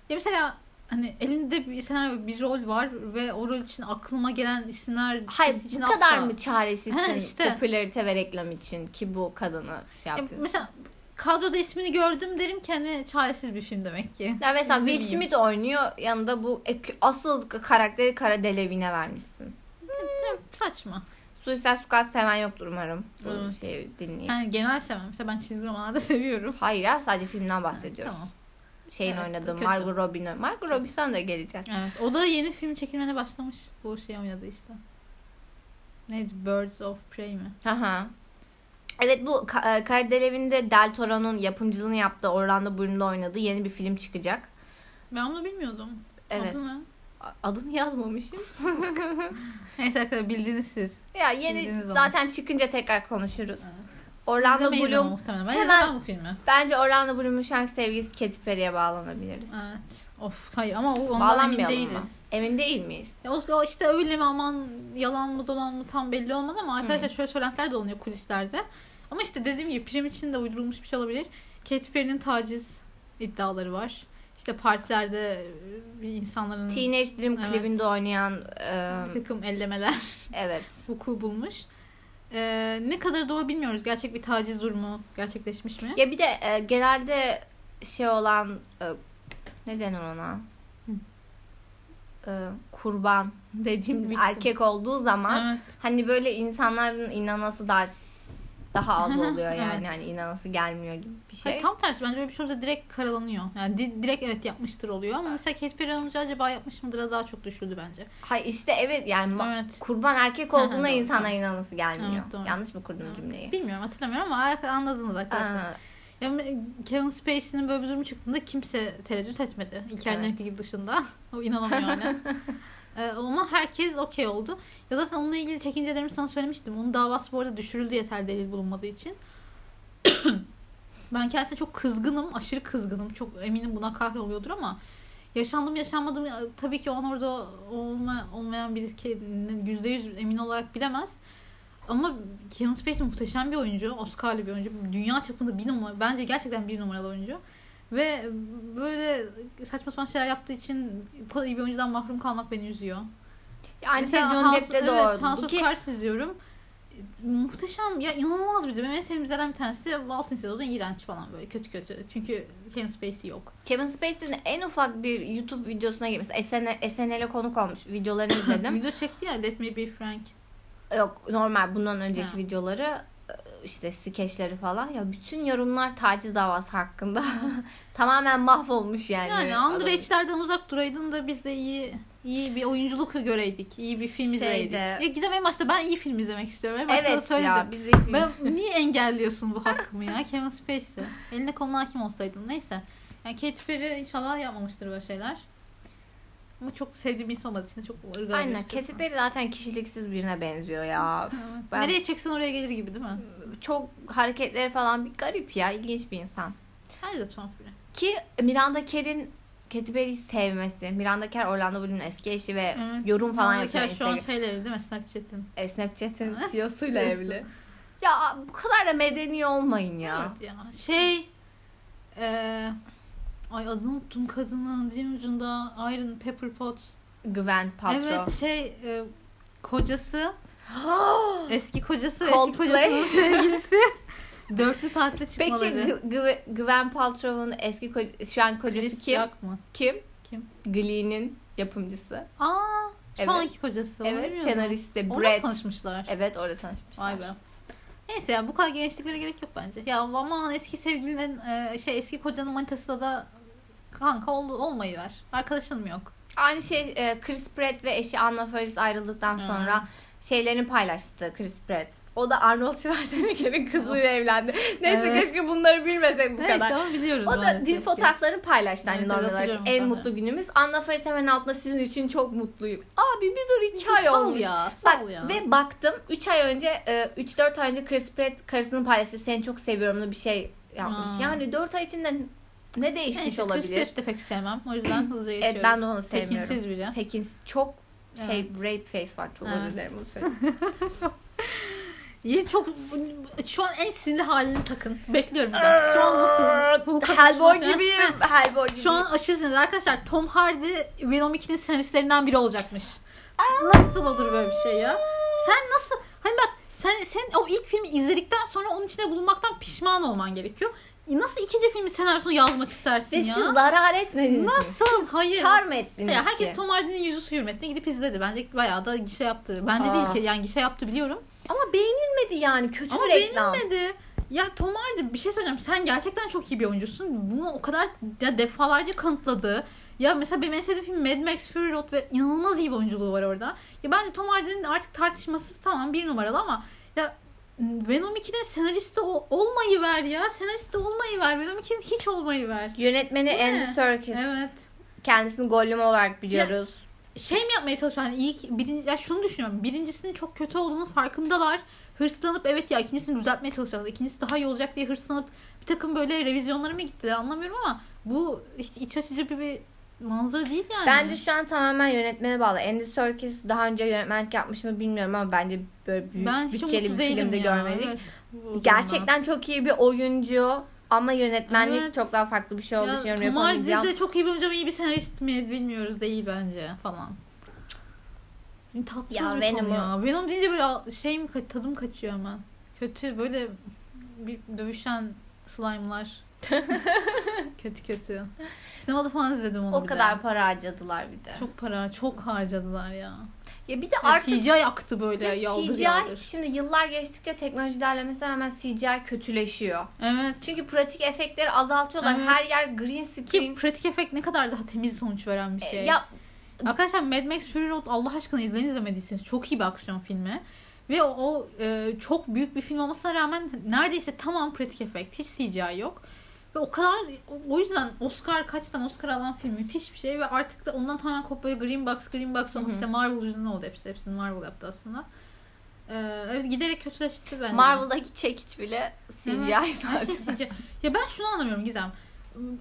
Speaker 1: Ya mesela hani elinde bir senaryo bir rol var ve o rol için aklıma gelen isimler
Speaker 2: Hayır
Speaker 1: için
Speaker 2: bu kadar
Speaker 1: asla-
Speaker 2: mı çaresizsin
Speaker 1: Ha, işte.
Speaker 2: popülarite ve reklam için ki bu kadını şey
Speaker 1: Ya
Speaker 2: yapıyor.
Speaker 1: mesela kadroda ismini gördüm derim ki hani çaresiz bir film demek ki.
Speaker 2: Ya mesela Will. Smith oynuyor yanında bu asıl karakteri Kara Deleving'e vermişsin.
Speaker 1: Ya, Saçma.
Speaker 2: Suicide Squad seven yoktur umarım.
Speaker 1: Evet.
Speaker 2: şeyi dinleyip.
Speaker 1: Yani genel sevmem. Mesela ben çizgi romanlarda (laughs) seviyorum.
Speaker 2: Hayır ya sadece filmden bahsediyoruz.
Speaker 1: Tamam.
Speaker 2: Şeyin
Speaker 1: Evet,
Speaker 2: oynadığı
Speaker 1: kötü.
Speaker 2: Margot Robbie'nin. Margot Robbie'den de geleceğiz.
Speaker 1: Evet. O da yeni film çekilmene başlamış. Bu şey oynadı işte. Neydi? Birds of Prey mi?
Speaker 2: Aha. Evet bu e, Kara Deleving'de Del Toro'nun yapımcılığını yaptığı Orlando Bloom'da oynadığı yeni bir film çıkacak.
Speaker 1: Ben onu bilmiyordum.
Speaker 2: Evet.
Speaker 1: Adı ne?
Speaker 2: Adını yazmamışım. (laughs)
Speaker 1: Neyse arkadaşlar bildiğiniz siz.
Speaker 2: ya yeni
Speaker 1: Bildiğiniz zaman.
Speaker 2: zaten çıkınca tekrar konuşuruz. Orlando Bloom
Speaker 1: muhtemelen. Ben
Speaker 2: Hemen-
Speaker 1: bu filmi.
Speaker 2: bence Orlando Bloom'un şu anki sevgilisi Katy Perry'e bağlanabiliriz.
Speaker 1: Evet. Of hayır ama o- ondan emin
Speaker 2: Bağlanmayalım mı?
Speaker 1: değiliz.
Speaker 2: Emin değil miyiz?
Speaker 1: Ya o, işte öyle mi aman yalan mı dolan mı tam belli olmadı ama arkadaşlar şöyle söylentiler de oluyor kulislerde. Ama işte dediğim gibi prim için de uydurulmuş bir şey olabilir. Katy Perry'nin taciz iddiaları var. İşte partilerde e, insanların
Speaker 2: Teenage Dream
Speaker 1: Evet.
Speaker 2: klibinde oynayan e,
Speaker 1: bir takım ellemeler
Speaker 2: evet. (laughs)
Speaker 1: vuku bulmuş. Ee, ne kadar doğru bilmiyoruz. Gerçek bir taciz durumu gerçekleşmiş mi?
Speaker 2: Ya bir de e, genelde şey olan e, ne denir ona? E, kurban
Speaker 1: Victim.
Speaker 2: erkek olduğu zaman
Speaker 1: Evet.
Speaker 2: hani böyle insanların inanası daha daha az oluyor yani.
Speaker 1: evet.
Speaker 2: Hani inanası gelmiyor gibi bir şey.
Speaker 1: Hayır, tam tersi bence böyle bir şey olursa direkt karalanıyor. Yani di- direkt evet yapmıştır oluyor ama mesela Katy Perry olunca acaba yapmış mıdır daha çok düşürdü bence.
Speaker 2: Hayır işte evet yani
Speaker 1: Evet.
Speaker 2: kurban erkek insanlara
Speaker 1: doğru.
Speaker 2: inanası gelmiyor.
Speaker 1: Evet, doğru.
Speaker 2: Yanlış mı kurdum cümleyi?
Speaker 1: Bilmiyorum hatırlamıyorum ama anladınız arkadaşlar.
Speaker 2: Aa,
Speaker 1: Yani Kevin Spacey'nin böyle bir durumu çıktığında kimse tereddüt etmedi. İlker
Speaker 2: Evet.
Speaker 1: Cenk'teki dışında. (laughs) o inanamıyor hala. (laughs) Ee, ama herkes okey oldu. Ya zaten onunla ilgili çekincelerimi sana söylemiştim. Onun davası bu arada düşürüldü yeter delil bulunmadığı için. (coughs) ben kendisine çok kızgınım. Aşırı kızgınım. Çok eminim buna kahroluyordur ama yaşandım yaşanmadım tabii ki on orada olma, olmayan bir yüzde yüz emin olarak bilemez. Ama Kevin Spacey muhteşem bir oyuncu. Oscar'lı bir oyuncu. Dünya çapında bir numara. Bence gerçekten bir numaralı oyuncu. Ve böyle saçma sapan şeyler yaptığı için bu kadar iyi bir oyuncudan mahrum kalmak beni üzüyor.
Speaker 2: Yani
Speaker 1: Mesela
Speaker 2: John
Speaker 1: House-
Speaker 2: Depp'te de
Speaker 1: evet. House of Cards izliyorum. Muhteşem ya inanılmaz bir. Benim en sevdiğim dizilerden bir tanesi Altın sezonu iğrenç falan böyle kötü kötü. Çünkü Kevin Spacey yok.
Speaker 2: Kevin Spacey'nin en ufak bir YouTube videosuna girmiş. SN, SNL'e konuk olmuş. Videolarını izledim. (laughs)
Speaker 1: Video çekti ya Let Me Be Frank.
Speaker 2: Yok normal bundan önceki
Speaker 1: Ha.
Speaker 2: videoları işte skeçleri falan ya bütün yorumlar taciz davası hakkında (laughs) tamamen mahvolmuş yani.
Speaker 1: Yani
Speaker 2: Adam.
Speaker 1: underage'lerden uzak duraydın da biz de iyi iyi bir oyunculuk göreydik. iyi bir film izleydik.
Speaker 2: Şeyde-
Speaker 1: Ya Gizem en başta ben iyi film izlemek istiyorum. En başta
Speaker 2: Evet
Speaker 1: söyledim.
Speaker 2: ya bizi
Speaker 1: Ben, niye engelliyorsun bu hakkımı ya? Kevin Spacey. Eline koluna hakim olsaydın. Neyse. Yani Katy Perry inşallah yapmamıştır böyle şeyler. Ama çok sevdiğim insan olmadığı için de çok ırgar
Speaker 2: Aynen. Katy Perry zaten kişiliksiz birine benziyor ya. (laughs) Ben-
Speaker 1: Nereye çeksen oraya gelir gibi değil mi?
Speaker 2: Çok hareketleri falan bir garip ya ilginç bir insan.
Speaker 1: Bence de tuhaf biri.
Speaker 2: Ki Miranda Kerr'in Katy Perry'yi sevmesi. Miranda Kerr Orlando Bloom'un eski eşi ve
Speaker 1: Evet.
Speaker 2: yorum falan
Speaker 1: Miranda
Speaker 2: yapıyor.
Speaker 1: Kerr şu an şeyle evli değil mi? Snapchat'in.
Speaker 2: E, Snapchat'in. CEO'suyla
Speaker 1: CEO'su.
Speaker 2: evli. Ya bu kadar da medeni olmayın ya.
Speaker 1: Evet ya. Şey eee ay adını unuttum kadının dilin ucunda Iron Pepper Potts.
Speaker 2: Gwen Paltrow.
Speaker 1: Evet şey e, kocası (gasps) eski kocası eski
Speaker 2: Coldplay.
Speaker 1: kocasının (laughs) sevgilisi dörtlü tatile
Speaker 2: Peki
Speaker 1: çıkmaları.
Speaker 2: G- G- Gwen Paltrow'un eski ko- şu an kocası
Speaker 1: Chris
Speaker 2: kim?
Speaker 1: Rock mı?
Speaker 2: Kim?
Speaker 1: Kim?
Speaker 2: Glee'nin yapımcısı.
Speaker 1: Aa, şu
Speaker 2: Evet.
Speaker 1: anki kocası.
Speaker 2: Evet, senaristi
Speaker 1: Orada
Speaker 2: Brett.
Speaker 1: tanışmışlar.
Speaker 2: Evet, orada tanışmışlar.
Speaker 1: Vay be. Neyse ya bu kadar gençliklere gerek yok bence. Ya aman eski sevgilinin e, şey eski kocanın manitasıyla da kanka ol, olmayı ver. Arkadaşın mı yok?
Speaker 2: Aynı şey e, Chris Pratt ve eşi Anna Faris ayrıldıktan
Speaker 1: Hmm.
Speaker 2: sonra şeylerini paylaştı Chris Pratt. O da Arnold Schwarzenegger'in (laughs) kızıyla evlendi. Neyse
Speaker 1: Evet.
Speaker 2: keşke bunları bilmesek bu
Speaker 1: Neyse
Speaker 2: kadar.
Speaker 1: ama biliyoruz.
Speaker 2: O da
Speaker 1: ki.
Speaker 2: fotoğraflarını paylaştı hani
Speaker 1: Evet,
Speaker 2: normal olarak. En
Speaker 1: tabii.
Speaker 2: mutlu günümüz. Anna Faris hemen altında sizin için çok mutluyum. Abi bir dur iki ay
Speaker 1: Sal
Speaker 2: olmuş.
Speaker 1: ya,
Speaker 2: Bak
Speaker 1: sal ya.
Speaker 2: ve baktım 3 ay önce 3-4 ay önce Chris Pratt karısını paylaşıp seni çok seviyorumlu bir şey yapmış.
Speaker 1: Aa.
Speaker 2: Yani 4 ay içinde ne değişmiş
Speaker 1: Neyse,
Speaker 2: olabilir?
Speaker 1: Pratt'ı da pek sevmem. O yüzden hızlı geçiyoruz.
Speaker 2: Evet ben de onu sevmiyorum.
Speaker 1: Tekinsiz biri.
Speaker 2: Tekin çok şey rape face var çok
Speaker 1: Evet.
Speaker 2: özür dilerim bunu (laughs) söyleyeyim.
Speaker 1: Yeni çok şu an en sinirli halini takın. Bekliyorum bir daha. Şu an nasıl?
Speaker 2: Hellboy gibiyim. Hellboy gibiyim.
Speaker 1: Şu an aşırı sinirli. Arkadaşlar Tom Hardy Venom 2'nin senaristlerinden biri olacakmış. Nasıl olur böyle bir şey ya? Sen nasıl? Hani bak sen sen o ilk filmi izledikten sonra onun içinde bulunmaktan pişman olman gerekiyor. Nasıl ikinci filmin senaryosunu yazmak istersin
Speaker 2: Ve
Speaker 1: ya?
Speaker 2: siz zarar etmediniz mi?
Speaker 1: Nasıl? Hayır.
Speaker 2: Mı ettiniz
Speaker 1: Ya herkes
Speaker 2: ki?
Speaker 1: Tom Hardy'nin yüzü su hürmetine gidip izledi. Bence bayağı da gişe yaptı. Bence
Speaker 2: Aa.
Speaker 1: değil ki yani gişe yaptı biliyorum.
Speaker 2: Ama beğenilmedi yani. Kötü
Speaker 1: Ama
Speaker 2: bir reklam.
Speaker 1: beğenilmedi. Ya Tom Hardy bir şey söyleyeceğim. Sen gerçekten çok iyi bir oyuncusun. Bunu o kadar ya defalarca kanıtladı. Ya mesela benim en sevdiğim film Mad Max Fury Road ve inanılmaz iyi bir oyunculuğu var orada. Ya bence Tom Hardy'nin artık tartışmasız tamam bir numaralı ama ya Venom 2'nin senaristi o, olmayı ver ya. Senaristi olmayı ver. Venom 2'nin hiç olmayı ver.
Speaker 2: Yönetmeni
Speaker 1: Değil
Speaker 2: Andy
Speaker 1: mi?
Speaker 2: Serkis.
Speaker 1: Evet.
Speaker 2: Kendisini Gollum olarak biliyoruz.
Speaker 1: şey mi yapmaya çalışıyor? Yani ilk birinci, ya şunu düşünüyorum. Birincisinin çok kötü olduğunu farkındalar. Hırslanıp evet ya ikincisini düzeltmeye çalışacağız. İkincisi daha iyi olacak diye hırslanıp bir takım böyle revizyonlara mı gittiler anlamıyorum ama bu hiç iç açıcı bir, bir manzara değil yani.
Speaker 2: Bence şu an tamamen yönetmene bağlı. Andy Serkis daha önce yönetmenlik yapmış mı bilmiyorum ama bence böyle büyük
Speaker 1: ben
Speaker 2: bütçeli bir filmde
Speaker 1: ya.
Speaker 2: görmedik.
Speaker 1: Evet.
Speaker 2: Gerçekten çok iyi bir oyuncu ama yönetmenlik
Speaker 1: Evet.
Speaker 2: çok daha farklı bir şey olduğu
Speaker 1: ya,
Speaker 2: düşünüyorum.
Speaker 1: Tom Hardy de çok iyi bir oyuncu ama iyi bir senarist mi bilmiyoruz değil bence falan. Tatsız
Speaker 2: Ya
Speaker 1: bir
Speaker 2: Venom'u-
Speaker 1: konu ya. Venom deyince böyle şey mi tadım kaçıyor hemen. Kötü böyle bir dövüşen slime'lar. (laughs) kötü kötü. Sinemada falan izledim onu
Speaker 2: O
Speaker 1: bir
Speaker 2: kadar
Speaker 1: de.
Speaker 2: para harcadılar bir de.
Speaker 1: Çok para, çok harcadılar ya.
Speaker 2: Ya bir de
Speaker 1: ya
Speaker 2: artık
Speaker 1: CGI aktı böyle
Speaker 2: Ya
Speaker 1: yaldır
Speaker 2: CGI
Speaker 1: yaldır.
Speaker 2: şimdi yıllar geçtikçe teknoloji ilerlemesine rağmen CGI kötüleşiyor.
Speaker 1: Evet.
Speaker 2: Çünkü pratik efektleri azaltıyorlar.
Speaker 1: Evet.
Speaker 2: Her yer green
Speaker 1: Ki
Speaker 2: screen.
Speaker 1: pratik efekt ne kadar daha temiz sonuç veren bir şey.
Speaker 2: Ya
Speaker 1: Arkadaşlar Mad Max Fury Road Allah aşkına izleyin izlemediyseniz çok iyi bir aksiyon filmi. Ve o, o, e, çok büyük bir film olmasına rağmen neredeyse tamam pratik efekt. Hiç CGI yok. Ve o kadar o- yüzden Oscar kaç tane Oscar alan film müthiş bir şey ve artık da ondan tamamen kopya Green Box Green Box
Speaker 2: hı.
Speaker 1: işte Marvel yüzünden oldu hepsi. Hepsini Marvel yaptı aslında. Ee, evet giderek kötüleşti bence.
Speaker 2: Marvel'daki çekiç bile CGI
Speaker 1: Evet, her
Speaker 2: zaten.
Speaker 1: şey CGI. Ya ben şunu anlamıyorum Gizem.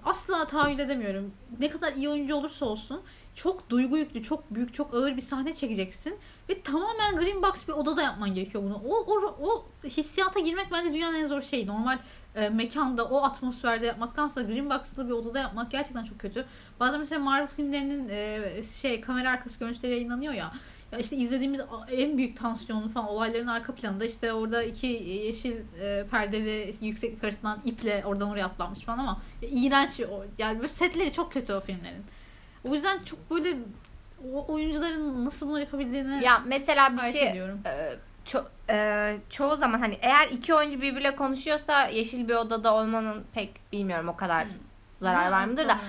Speaker 1: Asla tahayyül edemiyorum. Ne kadar iyi oyuncu olursa olsun çok duygu yüklü, çok büyük, çok ağır bir sahne çekeceksin. Ve tamamen green box bir odada yapman gerekiyor bunu. O, o, o hissiyata girmek bence dünyanın en zor şeyi. Normal e, mekanda, o atmosferde yapmaktansa green box'lı bir odada yapmak gerçekten çok kötü. Bazen mesela Marvel filmlerinin e, şey kamera arkası görüntüleri yayınlanıyor ya. Ya işte izlediğimiz en büyük tansiyonlu falan olayların arka planında işte orada iki yeşil e, perdeli işte yükseklik arasından iple oradan oraya atlanmış falan ama ya, iğrenç o, yani böyle setleri çok kötü o filmlerin. O yüzden çok böyle o oyuncuların nasıl bunu yapabildiğini
Speaker 2: Ya mesela bir şey
Speaker 1: ediyorum.
Speaker 2: e, ço- e, çoğu zaman hani eğer iki oyuncu birbiriyle konuşuyorsa yeşil bir odada olmanın pek bilmiyorum o kadar
Speaker 1: Hmm.
Speaker 2: zarar var mıdır da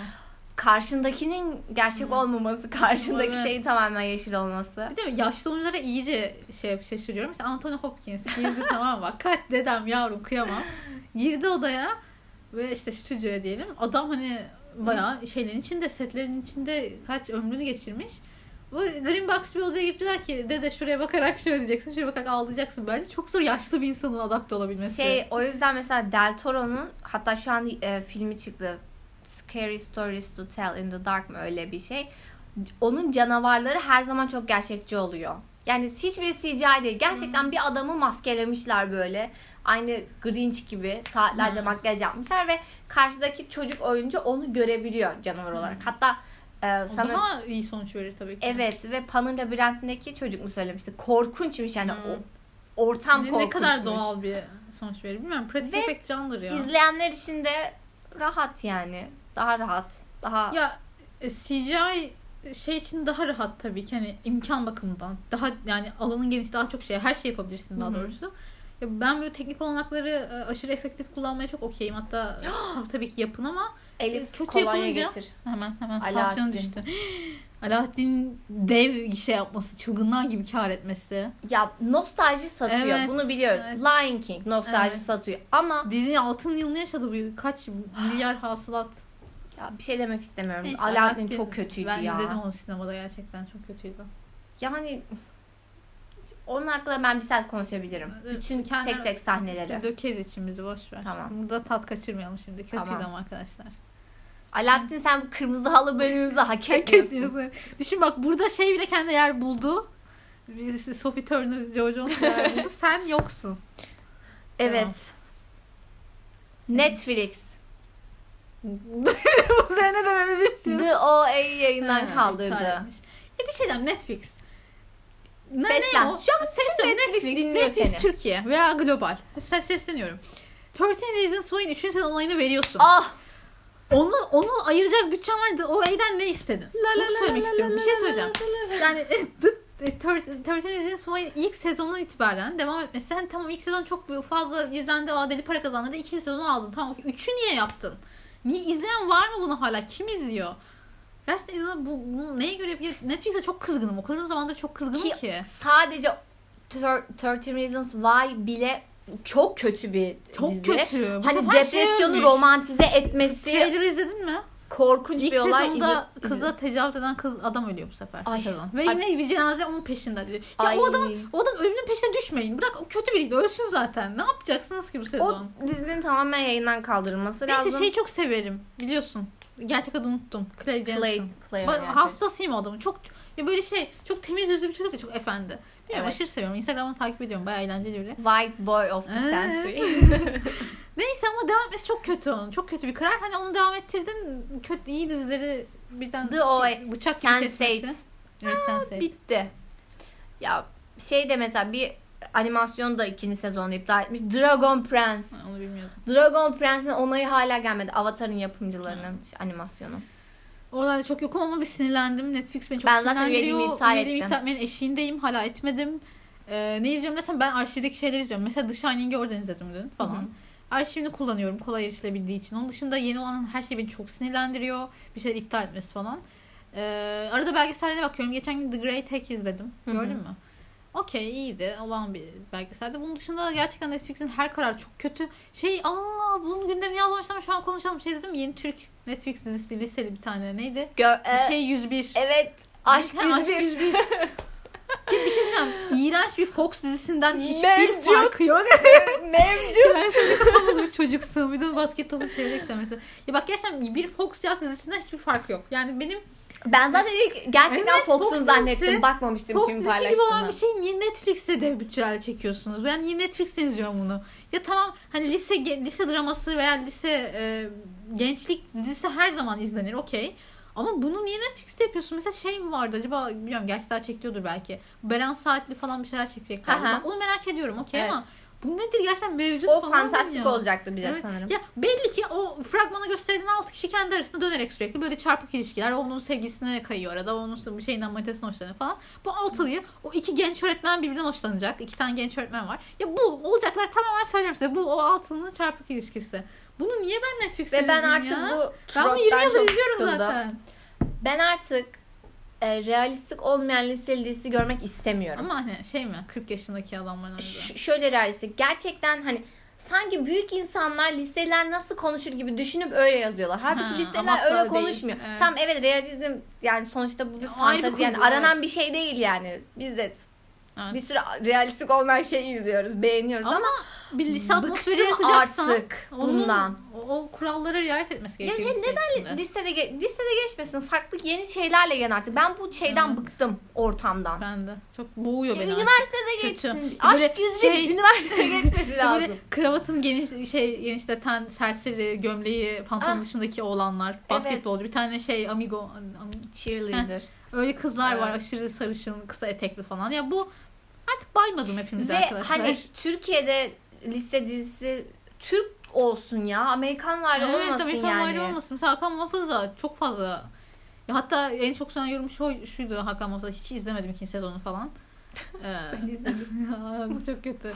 Speaker 2: karşındakinin gerçek
Speaker 1: Hı.
Speaker 2: olmaması, karşındaki
Speaker 1: Evet.
Speaker 2: şeyin tamamen yeşil olması.
Speaker 1: Bir de yaşlı oyunculara iyice şey şaşırıyorum. Mesela Anthony Hopkins girdi (laughs) tamam mı? Kaç dedem yavrum kıyamam. Girdi odaya ve işte stüdyoya diyelim. Adam hani bayağı şeylerin içinde, setlerin içinde kaç ömrünü geçirmiş. Bu Green Box bir odaya girip diyorlar ki dede şuraya bakarak şöyle diyeceksin, şuraya bakarak ağlayacaksın. Bence çok zor yaşlı bir insanın adapte olabilmesi.
Speaker 2: Şey o yüzden mesela Del Toro'nun hatta şu an e, filmi çıktı. Scary Stories to Tell in the Dark mı öyle bir şey. Onun canavarları her zaman çok gerçekçi oluyor. Yani hiçbiri CGI değil. Gerçekten bir adamı maskelemişler böyle. Aynı Grinch gibi saatlerce
Speaker 1: Hmm.
Speaker 2: makyaj yapmışlar ve karşıdaki çocuk oyuncu onu görebiliyor canavar olarak. Hatta e,
Speaker 1: O
Speaker 2: sanırım
Speaker 1: daha iyi sonuç verir tabii ki.
Speaker 2: evet ve Pan'ın labirentindeki çocuk mu söylemişti? Korkunçmuş yani
Speaker 1: Hmm.
Speaker 2: o ortam
Speaker 1: Ne,
Speaker 2: korkunçmuş.
Speaker 1: ne kadar doğal bir sonuç verir bilmiyorum. Pratik
Speaker 2: Ve
Speaker 1: efekt candır ya.
Speaker 2: İzleyenler için de rahat yani. Daha rahat. Daha
Speaker 1: Ya e, CGI şey için daha rahat tabii ki hani imkan bakımından. Daha yani alanın geniş daha çok şey her şey yapabilirsin daha doğrusu. Ya ben böyle teknik olanakları e, aşırı efektif kullanmaya çok okeyim. Hatta (gasps) tabii, ki yapın ama
Speaker 2: Elif
Speaker 1: kötü
Speaker 2: kolonya
Speaker 1: yapılınca-
Speaker 2: getir.
Speaker 1: hemen hemen
Speaker 2: Alaaddin.
Speaker 1: tansiyon düştü. (gasps) Alaaddin dev şey yapması, çılgınlar gibi kar etmesi.
Speaker 2: Ya nostalji satıyor.
Speaker 1: Evet,
Speaker 2: Bunu biliyoruz.
Speaker 1: evet.
Speaker 2: Lion King nostalji
Speaker 1: Evet.
Speaker 2: satıyor. Ama
Speaker 1: Disney altın yılını yaşadı bu kaç (sighs) milyar hasılat.
Speaker 2: ya bir şey demek istemiyorum.
Speaker 1: Neyse,
Speaker 2: Aladdin çok kötüydü
Speaker 1: ben
Speaker 2: ya.
Speaker 1: izledim onu sinemada gerçekten çok kötüydü.
Speaker 2: Yani onun hakkında ben bir saat konuşabilirim. Bütün
Speaker 1: kendi-
Speaker 2: tek tek sahneleri.
Speaker 1: Dökeriz içimizi boş ver.
Speaker 2: Tamam.
Speaker 1: Burada tat kaçırmayalım şimdi. Kötüydü
Speaker 2: Tamam.
Speaker 1: ama arkadaşlar.
Speaker 2: Aladdin sen bu kırmızı halı bölümümüzü hak (laughs) etmiyorsun.
Speaker 1: Düşün bak burada şey bile kendi yer buldu. Sophie Turner, Joe Jonas neler buldu. (laughs) Sen yoksun.
Speaker 2: Evet.
Speaker 1: Tamam.
Speaker 2: Netflix. (laughs)
Speaker 1: Bu sene ne dememizi istiyorsun?
Speaker 2: The OA'yı yayından
Speaker 1: Ha,
Speaker 2: kaldırdı.
Speaker 1: Ya bir şey diyeceğim Netflix. Ne,
Speaker 2: Seslen.
Speaker 1: ne o?
Speaker 2: Şu an
Speaker 1: Seslen
Speaker 2: Netflix
Speaker 1: Netflix, Netflix
Speaker 2: seni.
Speaker 1: Türkiye veya global. Ses sesleniyorum. 13 Reasons Why'in 3. sezon olayını veriyorsun.
Speaker 2: Ah!
Speaker 1: Onu onu ayıracak bütçen vardı. O E'den ne istedin?
Speaker 2: La la
Speaker 1: Bunu
Speaker 2: la
Speaker 1: söylemek
Speaker 2: la
Speaker 1: istiyorum.
Speaker 2: la
Speaker 1: Bir şey
Speaker 2: la
Speaker 1: söyleyeceğim.
Speaker 2: la la la.
Speaker 1: Yani The 13 Reasons Why'in ilk sezonundan itibaren devam etmesi. Hani tamam ilk sezon çok fazla izlendi. Aa, deli para kazandı. İkinci sezonu aldın. Tamam. Üçü niye yaptın? Niye izleyen var mı bunu hala? Kim izliyor? Gerçekten inanın bu, bu neye göre yapıyor? Netflix'e çok kızgınım. O kadar zamandır çok kızgınım
Speaker 2: Ki-
Speaker 1: ki.
Speaker 2: Sadece Thir- 13 Reasons Why bile çok kötü bir
Speaker 1: Çok
Speaker 2: dizi.
Speaker 1: kötü. Bu
Speaker 2: Hani
Speaker 1: sefer şey
Speaker 2: depresyonu
Speaker 1: ölmüş.
Speaker 2: romantize etmesi
Speaker 1: Trailer izledin mi?
Speaker 2: Korkunç
Speaker 1: İlk
Speaker 2: bir olay.
Speaker 1: sezonda
Speaker 2: İzle-
Speaker 1: kıza tecavüz eden kız adam ölüyor bu sefer.
Speaker 2: Ay.
Speaker 1: sezon. Ve
Speaker 2: Ay.
Speaker 1: yine bir cenaze onun peşinde diyor. Ya
Speaker 2: Ay.
Speaker 1: o adam o adam ölümün peşine düşmeyin. Bırak o kötü biriydi. Ölsün zaten. Ne yapacaksınız ki bu
Speaker 2: O
Speaker 1: sezon?
Speaker 2: dizinin tamamen yayından kaldırılması
Speaker 1: Neyse
Speaker 2: lazım.
Speaker 1: şeyi çok severim. Biliyorsun. Gerçek adını unuttum. Clay Jensen.
Speaker 2: Clay, Clay
Speaker 1: Ba- hastasıyım o adamın. Çok ya böyle şey çok temiz yüzlü bir çocuk ya çok efendi. Bilmiyorum
Speaker 2: Evet.
Speaker 1: aşırı seviyorum. Instagram'ını takip ediyorum. Bayağı eğlenceli biri.
Speaker 2: White Boy of the? Century. (laughs)
Speaker 1: Neyse ama devam etmesi çok kötü onun. Çok kötü bir karar. Hani onu devam ettirdin. Kötü iyi dizileri birden
Speaker 2: The O-
Speaker 1: bıçak gibi
Speaker 2: Sense8.
Speaker 1: kesmesi. Evet, Sense8.
Speaker 2: Bitti. Ya şey de mesela bir animasyon da ikinci sezonu iptal etmiş. Dragon Prince.
Speaker 1: Ha, Onu bilmiyordum.
Speaker 2: Dragon Prince'in onayı hala gelmedi. Avatar'ın yapımcılarının animasyonu.
Speaker 1: Oralarda çok yokum ama bir sinirlendim. Netflix beni çok
Speaker 2: Ben zaten
Speaker 1: sinirlendiriyor.
Speaker 2: üyeliğimi iptal
Speaker 1: Üyeliğimi
Speaker 2: ettim.
Speaker 1: iptal- Ben eşiğindeyim. Hala etmedim. Ee, ne izliyorum desem ben arşivdeki şeyleri izliyorum. Mesela The Shining'i oradan izledim dün falan.
Speaker 2: Hı hı.
Speaker 1: Arşivini kullanıyorum kolay erişilebildiği için. Onun dışında yeni olan her şey beni çok sinirlendiriyor. Bir şeyler iptal etmesi falan. Ee, arada belgesellere bakıyorum. Geçen gün The Great Hack izledim.
Speaker 2: Hı hı.
Speaker 1: Gördün mü? Okey iyiydi. Olan bir belgeselde. Bunun dışında gerçekten Netflix'in her kararı çok kötü. Şey aa bunun gündemini yazmamıştım şu an konuşalım. Şey dedim yeni Türk Netflix dizisi liseli bir tane neydi?
Speaker 2: Gör,
Speaker 1: Bir
Speaker 2: e,
Speaker 1: şey 101.
Speaker 2: Evet. Aşk
Speaker 1: Ha, Aşk
Speaker 2: 101.
Speaker 1: 101. Ya bir şey söyleyeyim. İğrenç bir Fox dizisinden hiçbir
Speaker 2: Mevcut.
Speaker 1: farkı yok. (laughs)
Speaker 2: Mevcut.
Speaker 1: Ben çocuk kafalı bir çocuksun. Bir de basket topu çevireceksen mesela. Ya bak gerçekten bir Fox yaz dizisinden hiçbir fark yok. Yani benim
Speaker 2: Ben zaten ilk gerçekten
Speaker 1: Evet,
Speaker 2: Fox'un
Speaker 1: Fox
Speaker 2: zannettim. Bakmamıştım
Speaker 1: Fox
Speaker 2: kim
Speaker 1: dizisi gibi olan bir şey niye Netflix'te de bütçeler çekiyorsunuz? Ben niye Netflix'te izliyorum bunu? Ya tamam hani lise lise draması veya lise e, gençlik dizisi her zaman izlenir okey. Ama bunu niye Netflix'te yapıyorsun? Mesela şey mi vardı acaba bilmiyorum gerçi daha çekiliyordur belki. Beren Saatli falan bir şeyler çekecekler. Bak onu merak ediyorum okey
Speaker 2: Evet.
Speaker 1: ama bu nedir gerçekten mevcut
Speaker 2: O
Speaker 1: falan
Speaker 2: fantastik
Speaker 1: bilmiyorum.
Speaker 2: olacaktı bir de
Speaker 1: Evet.
Speaker 2: sanırım.
Speaker 1: Ya belli ki o fragmana gösterilen 6 kişi kendi arasında dönerek sürekli böyle çarpık ilişkiler. Onun sevgilisine kayıyor arada. Onun bir şeyinden manitasına hoşlanıyor falan. Bu altılıyı o iki genç öğretmen birbirinden hoşlanacak. İki tane genç öğretmen var. Ya bu olacaklar tamamen söylerim size. Bu o altının çarpık ilişkisi. Bunu niye ben Netflix'te
Speaker 2: Ve ben artık
Speaker 1: ya?
Speaker 2: bu
Speaker 1: Ben bunu 20
Speaker 2: troptan
Speaker 1: yıldır izliyorum
Speaker 2: sıkıldım.
Speaker 1: zaten.
Speaker 2: Ben artık e, realistik olmayan dizisi görmek istemiyorum.
Speaker 1: Ama hani şey mi 40 yaşındaki adamların.
Speaker 2: Ş- şöyle realistik. Gerçekten hani sanki büyük insanlar listeler nasıl konuşur gibi düşünüp öyle yazıyorlar. Halbuki
Speaker 1: Ha,
Speaker 2: listeler öyle
Speaker 1: değil.
Speaker 2: konuşmuyor.
Speaker 1: Evet.
Speaker 2: Tamam evet realizm yani sonuçta bu bir
Speaker 1: Ya,
Speaker 2: fantezi yani aranan
Speaker 1: evet.
Speaker 2: bir şey değil yani. Biz de
Speaker 1: Evet.
Speaker 2: bir sürü realistik olmayan şey izliyoruz, beğeniyoruz ama,
Speaker 1: Ama bir lise atmosferi yaratacaksan
Speaker 2: artık
Speaker 1: onun,
Speaker 2: bundan.
Speaker 1: O, o kurallara riayet etmesi gerekiyor.
Speaker 2: ya
Speaker 1: lise
Speaker 2: neden
Speaker 1: içinde.
Speaker 2: listede listede geçmesin? Farklı yeni şeylerle gel artık. Ben bu şeyden
Speaker 1: Evet.
Speaker 2: bıktım ortamdan.
Speaker 1: Ben de. Çok boğuyor beni. artık.
Speaker 2: Üniversitede
Speaker 1: Kötü.
Speaker 2: geçsin.
Speaker 1: Böyle
Speaker 2: Aşk yüzü
Speaker 1: şey-
Speaker 2: üniversitede geçmesi (laughs) lazım.
Speaker 1: Böyle kravatın geniş şey genişleten serseri gömleği pantolon
Speaker 2: Ah.
Speaker 1: dışındaki oğlanlar basketbolcu bir tane şey amigo am-
Speaker 2: Cheerleader.
Speaker 1: Öyle kızlar var
Speaker 2: Evet.
Speaker 1: aşırı sarışın kısa etekli falan ya bu artık baymadım hepimiz
Speaker 2: Ve
Speaker 1: arkadaşlar.
Speaker 2: hani Türkiye'de liste dizisi Türk olsun ya. Amerikan var
Speaker 1: evet
Speaker 2: olmasın
Speaker 1: Amerikan
Speaker 2: yani.
Speaker 1: yani. olmasın. Mesela Hakan Muhafız da çok fazla ya hatta en çok söylenen yorum şu, şuydu Hakan Muhafız'da hiç izlemedim ikinci sezonu falan. (laughs) Ee, (laughs) bu çok kötü.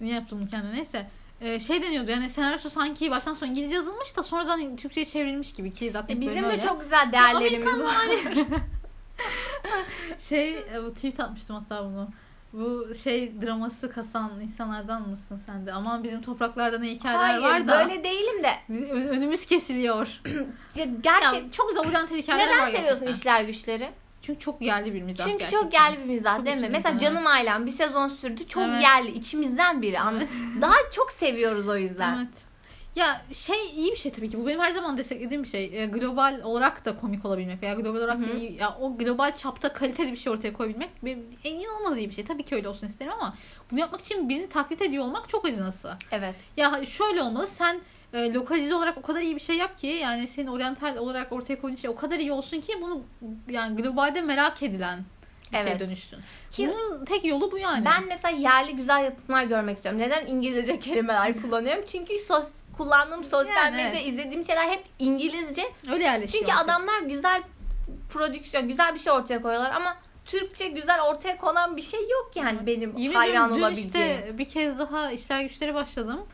Speaker 1: Niye yaptım bunu kendine? Neyse. Ee, şey deniyordu yani senaryosu sanki baştan sona İngilizce yazılmış da sonradan Türkçe'ye çevrilmiş gibi ki zaten
Speaker 2: E, Bizim de
Speaker 1: öyle.
Speaker 2: çok güzel değerlerimiz
Speaker 1: Amerikan
Speaker 2: var. (laughs) (laughs)
Speaker 1: şey e, bu tweet atmıştım hatta bunu. Bu şey draması kasan insanlardan mısın sen de? Aman bizim topraklarda ne hikayeler
Speaker 2: Hayır
Speaker 1: var da
Speaker 2: böyle değilim de.
Speaker 1: ön- önümüz kesiliyor.
Speaker 2: Ya, (clears throat)
Speaker 1: Ya,
Speaker 2: gerçek
Speaker 1: çok oryantal hikayeler var
Speaker 2: neden seviyorsun
Speaker 1: gerçekten.
Speaker 2: işler güçleri?
Speaker 1: Çünkü çok yerli bir mizah
Speaker 2: Çünkü
Speaker 1: gerçekten.
Speaker 2: çok yerli bir mizah
Speaker 1: Çok
Speaker 2: değil mi? Mesela
Speaker 1: evet.
Speaker 2: Canım Ailem bir sezon sürdü. Çok
Speaker 1: Evet.
Speaker 2: yerli. içimizden biri. anladın? Daha çok seviyoruz o yüzden.
Speaker 1: Evet. Ya şey iyi bir şey tabii ki. Bu benim her zaman desteklediğim bir şey. E, global olarak da komik olabilmek veya global olarak da
Speaker 2: Hı hı.
Speaker 1: iyi, ya o global çapta kaliteli bir şey ortaya koyabilmek benim en inanılmaz iyi bir şey. Tabii ki öyle olsun isterim ama bunu yapmak için birini taklit ediyor olmak çok acınası.
Speaker 2: Evet.
Speaker 1: Ya şöyle olmalı. Sen e, lokalize olarak o kadar iyi bir şey yap ki yani senin oryantal olarak ortaya koyduğun şey o kadar iyi olsun ki bunu yani globalde merak edilen bir şeye
Speaker 2: Evet.
Speaker 1: dönüşsün.
Speaker 2: Ki-
Speaker 1: Bunun tek yolu bu yani.
Speaker 2: Ben mesela yerli güzel yapımlar görmek istiyorum. Neden İngilizce kelimeler kullanıyorum? Çünkü sos, kullandığım sosyal
Speaker 1: Yani,
Speaker 2: medyada
Speaker 1: evet.
Speaker 2: izlediğim şeyler hep İngilizce.
Speaker 1: öyle yerleşiyor.
Speaker 2: Çünkü
Speaker 1: artık.
Speaker 2: adamlar güzel prodüksiyon, güzel bir şey ortaya koyuyorlar ama Türkçe güzel ortaya konan bir şey yok yani benim
Speaker 1: Yemin
Speaker 2: hayran
Speaker 1: ediyorum dün
Speaker 2: olabileceğim.
Speaker 1: işte bir kez daha işler güçleri başladım.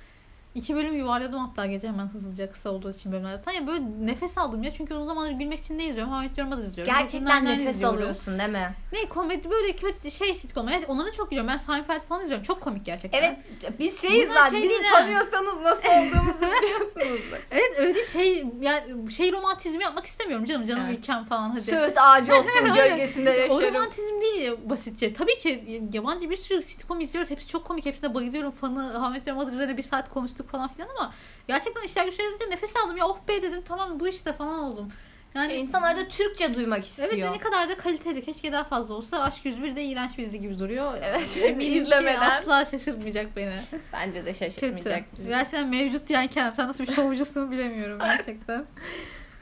Speaker 1: İki bölüm yuvarladım hatta gece hemen hızlıca kısa olduğu için bölümlerden. Ya böyle nefes aldım ya çünkü uzun zamandır gülmek için ne izliyorum? Havet Yorum'a da izliyorum.
Speaker 2: Gerçekten
Speaker 1: Nine
Speaker 2: nefes
Speaker 1: izliyorum.
Speaker 2: alıyorsun değil mi?
Speaker 1: Ne komedi böyle kötü şey sitcom. Yani onları çok gülüyorum. Ben Seinfeld falan izliyorum. Çok komik gerçekten.
Speaker 2: Evet biz şeyiz
Speaker 1: Bunlar
Speaker 2: zaten.
Speaker 1: şey
Speaker 2: Bizi
Speaker 1: değil
Speaker 2: tanıyorsanız nasıl olduğumuzu biliyorsunuz. (laughs)
Speaker 1: Evet öyle şey ya şey romantizmi yapmak istemiyorum canım. Canım
Speaker 2: Evet.
Speaker 1: ülkem falan hadi.
Speaker 2: Söğüt ağacı olsun (laughs) gölgesinde
Speaker 1: O
Speaker 2: yaşarım.
Speaker 1: romantizm değil basitçe. Tabii ki yabancı bir sürü sitcom izliyoruz. Hepsi çok komik. Hepsine bayılıyorum. Fanı Ahmet Yamadır üzerine bir saat konuştuk falan filan ama gerçekten işler güçler izleyince nefes aldım. Ya oh be dedim tamam bu işte falan oldum. Yani
Speaker 2: İnsan arada Türkçe duymak istiyor.
Speaker 1: Evet ve ne kadar da kaliteli. Keşke daha fazla olsa. Aşk 101 de iğrenç bir dizi gibi duruyor.
Speaker 2: Evet,
Speaker 1: Eminim ki
Speaker 2: izlemeden.
Speaker 1: asla şaşırtmayacak beni.
Speaker 2: Bence de
Speaker 1: Kötü.
Speaker 2: şaşırtmayacak.
Speaker 1: Gerçekten mevcut diyen kendim. Sen nasıl bir şovcusun bilemiyorum (laughs) gerçekten.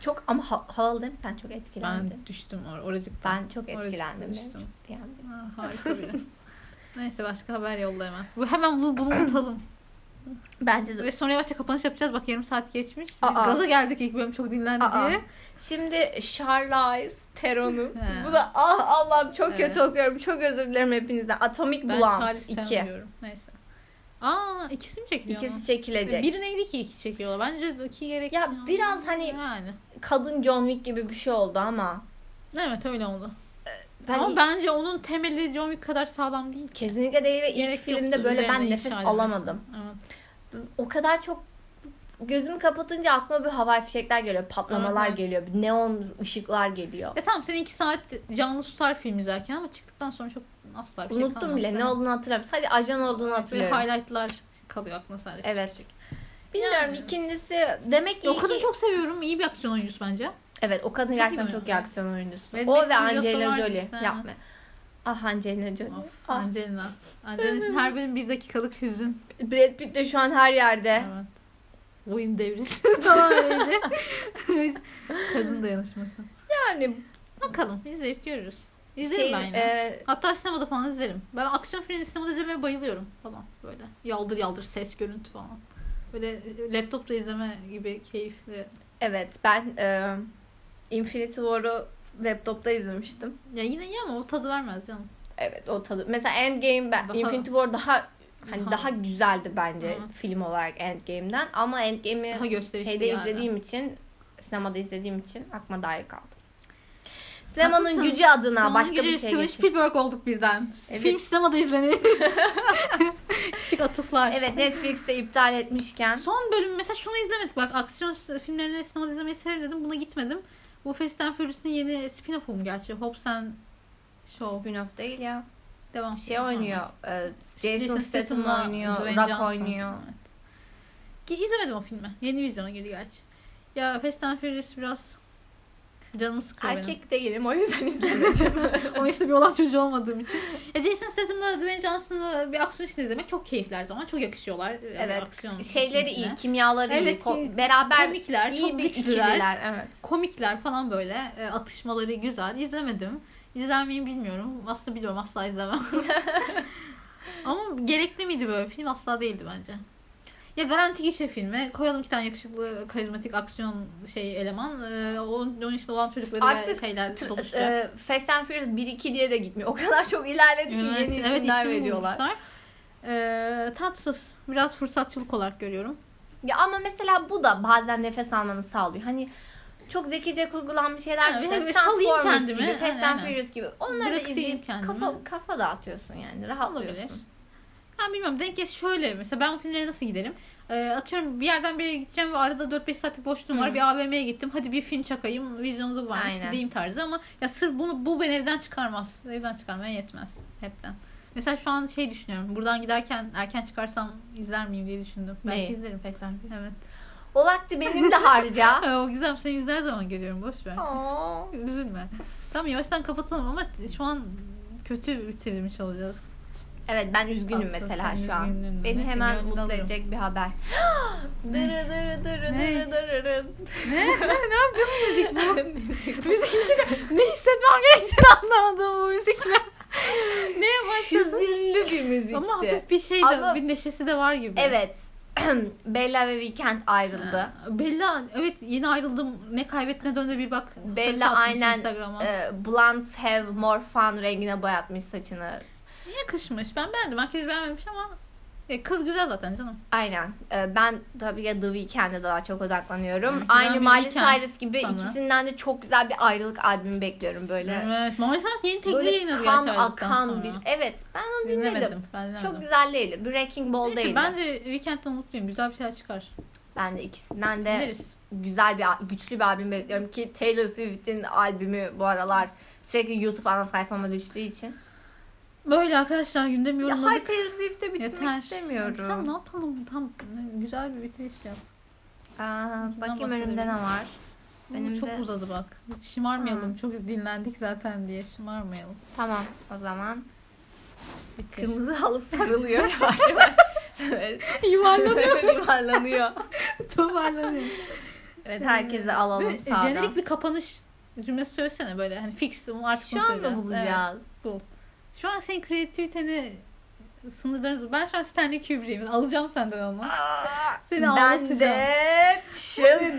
Speaker 2: Çok ama ha- havalı değil mi? Sen çok etkilendin.
Speaker 1: ben düştüm or oracıktan.
Speaker 2: Ben çok etkilendim.
Speaker 1: düştüm.
Speaker 2: Yani.
Speaker 1: Ha, harika biri. Neyse başka haber yolla hemen. Bu hemen bunu, bunu unutalım. (clears throat)
Speaker 2: Bence de.
Speaker 1: Ve sonra yavaşça kapanış yapacağız. Bak yarım saat geçmiş. Biz
Speaker 2: Aa.
Speaker 1: gaza geldik ilk bölüm çok dinlendi
Speaker 2: Aa.
Speaker 1: diye.
Speaker 2: Şimdi Charlize Theron'un
Speaker 1: He.
Speaker 2: bu da ah Allah'ım çok
Speaker 1: Evet.
Speaker 2: kötü okuyorum. Çok özür dilerim hepinizden. Atomic
Speaker 1: Ben
Speaker 2: Blonde
Speaker 1: Charles
Speaker 2: 2.
Speaker 1: tanımıyorum. Neyse. Aa ikisi mi çekiliyor?
Speaker 2: İkisi
Speaker 1: ama?
Speaker 2: çekilecek.
Speaker 1: Biri neydi ki iki çekiyorlar? Bence iki gerek.
Speaker 2: Ya biraz hani-
Speaker 1: Yani.
Speaker 2: Kadın John Wick gibi bir şey oldu ama
Speaker 1: Evet öyle oldu.
Speaker 2: Ben
Speaker 1: Ama bence onun temeli John Wick kadar sağlam değil. ki.
Speaker 2: kesinlikle değil ve ilk filmde böyle ben nefes alamadım.
Speaker 1: Evet.
Speaker 2: O kadar çok gözümü kapatınca aklıma bir havai fişekler geliyor, patlamalar
Speaker 1: Evet.
Speaker 2: geliyor, neon ışıklar geliyor.
Speaker 1: E tamam sen iki saat canlı tutar film izlerken ama çıktıktan sonra çok asla bir şey
Speaker 2: Unuttum
Speaker 1: kalmaz.
Speaker 2: bile ne olduğunu hatırlamıyorum. Sadece ajan olduğunu
Speaker 1: Böyle
Speaker 2: hatırlıyorum.
Speaker 1: highlightlar kalıyor aklına sadece.
Speaker 2: Evet.
Speaker 1: Küçük.
Speaker 2: Bilmiyorum
Speaker 1: Yani.
Speaker 2: ikincisi demek ki
Speaker 1: O kadını
Speaker 2: iki-
Speaker 1: çok seviyorum. İyi bir aksiyon oyuncusu bence.
Speaker 2: Evet o kadın
Speaker 1: Çok
Speaker 2: gerçekten çok iyi aksiyon oyuncusu.
Speaker 1: Mad
Speaker 2: o ve Angelina Jolie.
Speaker 1: işte,
Speaker 2: Yapma. Ah Angelina Jolie.
Speaker 1: Of,
Speaker 2: Ah.
Speaker 1: Angelina. Angelina için her bölüm bir dakikalık hüzün.
Speaker 2: Brad Pitt de şu an her yerde.
Speaker 1: Evet. Oyun devrisi (laughs) falan öylece. (laughs) Kadın dayanışması.
Speaker 2: Yani
Speaker 1: Bakalım izleyip görürüz. İzlerim
Speaker 2: şey
Speaker 1: ben yine.
Speaker 2: e,
Speaker 1: Hatta sinemada falan izlerim. Ben aksiyon filmleri sinemada izlemeye bayılıyorum falan böyle. Yaldır yaldır ses görüntü falan. Böyle laptopta izleme gibi keyifli.
Speaker 2: evet ben e, Infinity War'u laptopta izlemiştim.
Speaker 1: Ya yine iyi ama o tadı vermez canım.
Speaker 2: Evet o tadı. Mesela Endgame ben
Speaker 1: Daha-
Speaker 2: Infinity War daha hani
Speaker 1: Daha-
Speaker 2: daha, güzeldi bence
Speaker 1: Hı.
Speaker 2: film olarak Endgame'den ama Endgame'i şeyde
Speaker 1: yani.
Speaker 2: izlediğim için sinemada izlediğim için aklıma iyi kaldı. Sinemanın
Speaker 1: Haklısın.
Speaker 2: gücü adına
Speaker 1: Sinemanın
Speaker 2: başka
Speaker 1: gücü
Speaker 2: bir şey
Speaker 1: Steven. Spielberg olduk birden.
Speaker 2: Evet.
Speaker 1: Film sinemada izlenir. (laughs) Küçük atıflar.
Speaker 2: Evet Netflix'te iptal etmişken
Speaker 1: Son bölüm mesela şunu izlemedik. Bak aksiyon filmlerini sinemada izlemeyi severim dedim. Buna gitmedim. Bu Fast and Furious'ın yeni spin-off'u mu gerçi? Hobbs and Shaw.
Speaker 2: spin-off değil ya.
Speaker 1: Devam.
Speaker 2: Şey oynuyor. e, Jason,
Speaker 1: Jason
Speaker 2: Statham oynuyor.
Speaker 1: Dwayne
Speaker 2: Rock
Speaker 1: Johnson.
Speaker 2: oynuyor.
Speaker 1: Evet. İzlemedim o filmi. Yeni vizyona girdi gerçi. Ya Fast and Furious biraz canımı sıkıyor benim.
Speaker 2: Erkek değilim o yüzden izlemedim. (laughs)
Speaker 1: o işte bir olan çocuğu olmadığım için. Ya Jason Statham'la Dwayne Johnson'la bir aksiyon içinde izlemek çok keyifli her zaman. Çok yakışıyorlar. Yani
Speaker 2: evet.
Speaker 1: Aksiyon
Speaker 2: Şeyleri iyi, kimyaları iyi.
Speaker 1: Evet,
Speaker 2: ko-
Speaker 1: ki-
Speaker 2: beraber
Speaker 1: komikler,
Speaker 2: iyi
Speaker 1: çok
Speaker 2: bir
Speaker 1: güçlüler.
Speaker 2: ikililer. Evet.
Speaker 1: Komikler falan böyle. E, atışmaları güzel. İzlemedim. İzler miyim bilmiyorum. Aslında biliyorum asla izlemem. (laughs) Ama gerekli miydi böyle film? Asla değildi bence. Ya garanti gişe filmi. Koyalım iki tane yakışıklı, karizmatik aksiyon şey eleman. Ee, onun, onun işte olan çocukları ve
Speaker 2: Artık
Speaker 1: şeyler
Speaker 2: Tr-
Speaker 1: doluşacak.
Speaker 2: e, Fast and Furious 1-2 diye de gitmiyor. O kadar çok ilerledi ki yeni isimler
Speaker 1: isim
Speaker 2: veriyorlar.
Speaker 1: bulmuşlar. Ee, tatsız. Biraz fırsatçılık olarak görüyorum.
Speaker 2: Ya ama mesela bu da bazen nefes almanı sağlıyor. Hani çok zekice kurgulanmış şeyler
Speaker 1: Evet,
Speaker 2: işte
Speaker 1: evet,
Speaker 2: Transformers gibi, Fast and. Furious gibi. Onları da izleyip
Speaker 1: kendimi.
Speaker 2: kafa, kafa dağıtıyorsun yani. Rahatlıyorsun.
Speaker 1: Olabilir. Ben bilmiyorum. Denk geç şöyle. Mesela ben o filmlere nasıl giderim? Ee, atıyorum bir yerden bir yere gideceğim ve arada 4-5 saatlik boşluğum
Speaker 2: Hı.
Speaker 1: var. Bir AVM'ye gittim. Hadi bir film çakayım. Vizyonu da varmış.
Speaker 2: Aynen.
Speaker 1: Gideyim tarzı ama ya sırf bunu, bu beni evden çıkarmaz. Evden çıkarmaya yetmez. Hepten. Mesela şu an şey düşünüyorum. Buradan giderken erken çıkarsam izler miyim diye düşündüm. Belki
Speaker 2: Neyi?
Speaker 1: izlerim.
Speaker 2: Furious.
Speaker 1: Evet.
Speaker 2: O vakti benimle harca.
Speaker 1: Ha, (laughs) o güzel seni yüzler zaman görüyorum boş ver. (laughs) Üzülme. Tamam yavaştan kapatalım ama şu an kötü bitirmiş olacağız.
Speaker 2: Evet ben üzgünüm
Speaker 1: Aslında
Speaker 2: mesela şu an.
Speaker 1: üzgünün.
Speaker 2: Beni
Speaker 1: Neyse,
Speaker 2: hemen mutlu
Speaker 1: alırım.
Speaker 2: edecek bir haber. (gasps) Dırı dırı dırı
Speaker 1: Ne?
Speaker 2: dırı dırı.
Speaker 1: ne? ne yapıyorsun (laughs) müzik bu? müzik içinde ne hissetmem gerektiğini (laughs) anlamadım bu müzikle. Neye başladın?
Speaker 2: Hüzünlü bir müzikti.
Speaker 1: Ama hafif bir şey de,
Speaker 2: Ama-
Speaker 1: bir neşesi de var gibi.
Speaker 2: Evet. (clears throat) Bella ve Weekend ayrıldı.
Speaker 1: Bella evet yeni ayrıldım. Ne kaybettiğine döndü bir bak.
Speaker 2: Bella aynen e, blondes have more fun rengine boyatmış saçını.
Speaker 1: Niye kışmış? Ben beğendim. Herkes beğenmemiş ama e, kız güzel zaten canım.
Speaker 2: Aynen. E, ben tabii ki The Weeknd'e daha çok odaklanıyorum.
Speaker 1: Evet,
Speaker 2: Aynı Miley Cyrus gibi
Speaker 1: sana.
Speaker 2: ikisinden de çok güzel bir ayrılık albümü bekliyorum böyle.
Speaker 1: Evet. Mama Sars yeni tekli yayınladı
Speaker 2: kan akan
Speaker 1: sonra.
Speaker 2: bir. Evet ben onu dinledim.
Speaker 1: Dinlemedim. Ben dinlemedim.
Speaker 2: Çok güzel değil. Breaking Ball değil.
Speaker 1: ben de Weekend'den mutluyum. Güzel bir şeyler çıkar.
Speaker 2: Ben de ikisinden de
Speaker 1: Dinleriz.
Speaker 2: güzel bir güçlü bir albüm bekliyorum ki Taylor Swift'in albümü bu aralar sürekli YouTube ana sayfama düştüğü için.
Speaker 1: Böyle arkadaşlar
Speaker 2: Ya hayır
Speaker 1: yorumladık.
Speaker 2: Taylor Swift'e bitirmek
Speaker 1: Yeter.
Speaker 2: İstemiyorum.
Speaker 1: ne yapalım? Tam güzel bir bitiriş yap.
Speaker 2: Aa, bakayım
Speaker 1: bahsedelim.
Speaker 2: önümde ne var.
Speaker 1: Benim çok
Speaker 2: de-
Speaker 1: uzadı bak. Hiç Şımarmayalım. Çok dinlendik zaten diye şımarmayalım.
Speaker 2: Tamam o zaman.
Speaker 1: Bitir.
Speaker 2: Kırmızı halı sarılıyor (laughs) yavaş yavaş. evet.
Speaker 1: Yuvarlanıyor. (laughs)
Speaker 2: Yuvarlanıyor. (laughs)
Speaker 1: Toparlanıyor.
Speaker 2: Evet herkese alalım
Speaker 1: Böyle
Speaker 2: sağdan.
Speaker 1: Jenerik bir kapanış cümlesi söylesene böyle. Hani fix bunu artık
Speaker 2: Şu anda bulacağız.
Speaker 1: Evet, bul. Şu an senin kreativiteni sınırlarınız. Ben şu an Stanley Kubrick'im. Alacağım senden onu. Seni
Speaker 2: ben de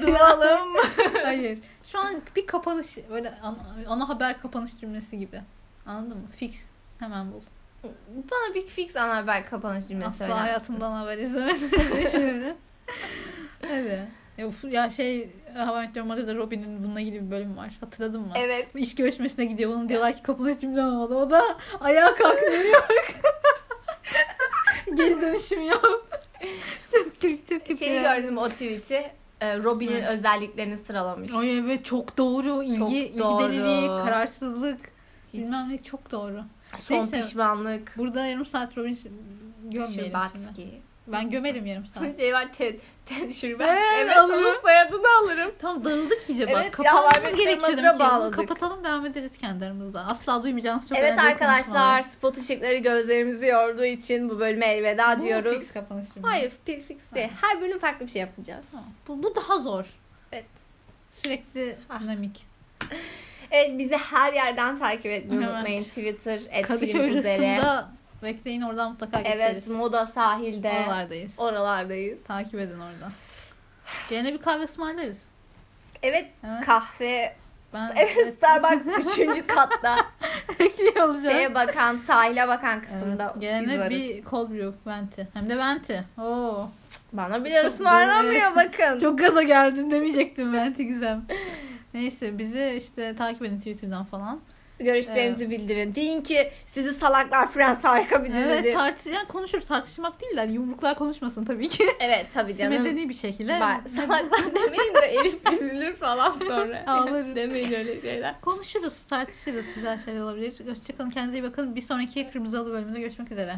Speaker 2: dualım. (laughs)
Speaker 1: Hayır. Şu an bir kapanış böyle ana, ana haber kapanış cümlesi gibi. Anladın mı? Fix. Hemen bul.
Speaker 2: Bana bir fix ana haber kapanış cümlesi
Speaker 1: Asla
Speaker 2: söyler misin?
Speaker 1: hayatımdan haber izlemedim. (laughs) düşünüyorum. evet. Ya, uf- ya şey Hava Met Your Mother'da Robin'in bununla ilgili bir bölüm var. Hatırladın mı?
Speaker 2: Evet.
Speaker 1: İş görüşmesine gidiyor. Bunun diyorlar ki kapanış cümle olmalı. O da ayağa kalk New York. (laughs) Geri dönüşüm yap. çok çok çok kötü.
Speaker 2: Şeyi
Speaker 1: ya.
Speaker 2: gördüm o tweet'i. Ee, Robin'in özelliklerini sıralamış.
Speaker 1: Ay evet çok doğru. İlgi,
Speaker 2: Çok
Speaker 1: ilgi
Speaker 2: doğru.
Speaker 1: deliliği, kararsızlık. Bilmem ne çok doğru.
Speaker 2: Son
Speaker 1: Neyse.
Speaker 2: pişmanlık.
Speaker 1: Burada yarım saat Robin gömmeyelim şimdi. Ben gömerim yarım saat.
Speaker 2: Şey var Ted. Ted Şubat.
Speaker 1: Evet,
Speaker 2: Evet,
Speaker 1: alırım.
Speaker 2: onun soyadını alırım.
Speaker 1: Tam dağıldık iyice bak.
Speaker 2: Evet,
Speaker 1: Kapatmamız
Speaker 2: Meteor
Speaker 1: gerekiyor
Speaker 2: Mother'a
Speaker 1: demek ki. Bunu
Speaker 2: bağladık.
Speaker 1: Kapatalım devam ederiz kendi aramızda. Asla duymayacağınız çok
Speaker 2: evet arkadaşlar spot ışıkları gözlerimizi yorduğu için bu bölüme elveda
Speaker 1: Bu
Speaker 2: diyoruz.
Speaker 1: fix kapanış cümle?
Speaker 2: Hayır fix fix değil. Her bölüm farklı bir şey yapacağız.
Speaker 1: Tamam. Bu, bu daha zor.
Speaker 2: Evet.
Speaker 1: Sürekli
Speaker 2: Ah.
Speaker 1: dinamik.
Speaker 2: Evet bizi her yerden takip etmeyi
Speaker 1: Evet.
Speaker 2: unutmayın. Twitter, et
Speaker 1: Kadıköy
Speaker 2: üzere.
Speaker 1: Bekleyin oradan mutlaka
Speaker 2: Evet
Speaker 1: geçeriz.
Speaker 2: moda sahilde.
Speaker 1: Oralardayız.
Speaker 2: Oralardayız.
Speaker 1: Takip edin orada. Gene bir kahve ısmarlarız.
Speaker 2: Evet
Speaker 1: Evet.
Speaker 2: kahve.
Speaker 1: Ben (laughs)
Speaker 2: Evet Starbucks (laughs) 3. katta.
Speaker 1: bekliyor (laughs) olacağız.
Speaker 2: Şeye bakan, sahile bakan
Speaker 1: Evet.
Speaker 2: kısımda biz
Speaker 1: Gene bir cold brew venti. Hem de venti. Oo.
Speaker 2: Bana bile
Speaker 1: Çok
Speaker 2: ısmarlamıyor
Speaker 1: böyle-
Speaker 2: bakın.
Speaker 1: Çok gaza geldim demeyecektim venti güzel. Neyse bizi işte takip edin Twitter'dan falan.
Speaker 2: Görüşlerinizi bildirin. Deyin ki sizi salaklar Friends harika bir
Speaker 1: Evet
Speaker 2: dizidir.
Speaker 1: tartış yani konuşuruz tartışmak değil de hani yumruklar konuşmasın tabii ki.
Speaker 2: Evet tabii canım.
Speaker 1: Medeni bir şekilde.
Speaker 2: Kibar. (laughs) Salaklar demeyin de Elif üzülür falan sonra. (laughs)
Speaker 1: Ağlarım.
Speaker 2: demeyin öyle şeyler.
Speaker 1: Konuşuruz, tartışırız. Güzel şeyler olabilir. Hoşçakalın, kendinize iyi bakın. Bir sonraki Kırmızı Halı bölümünde görüşmek üzere.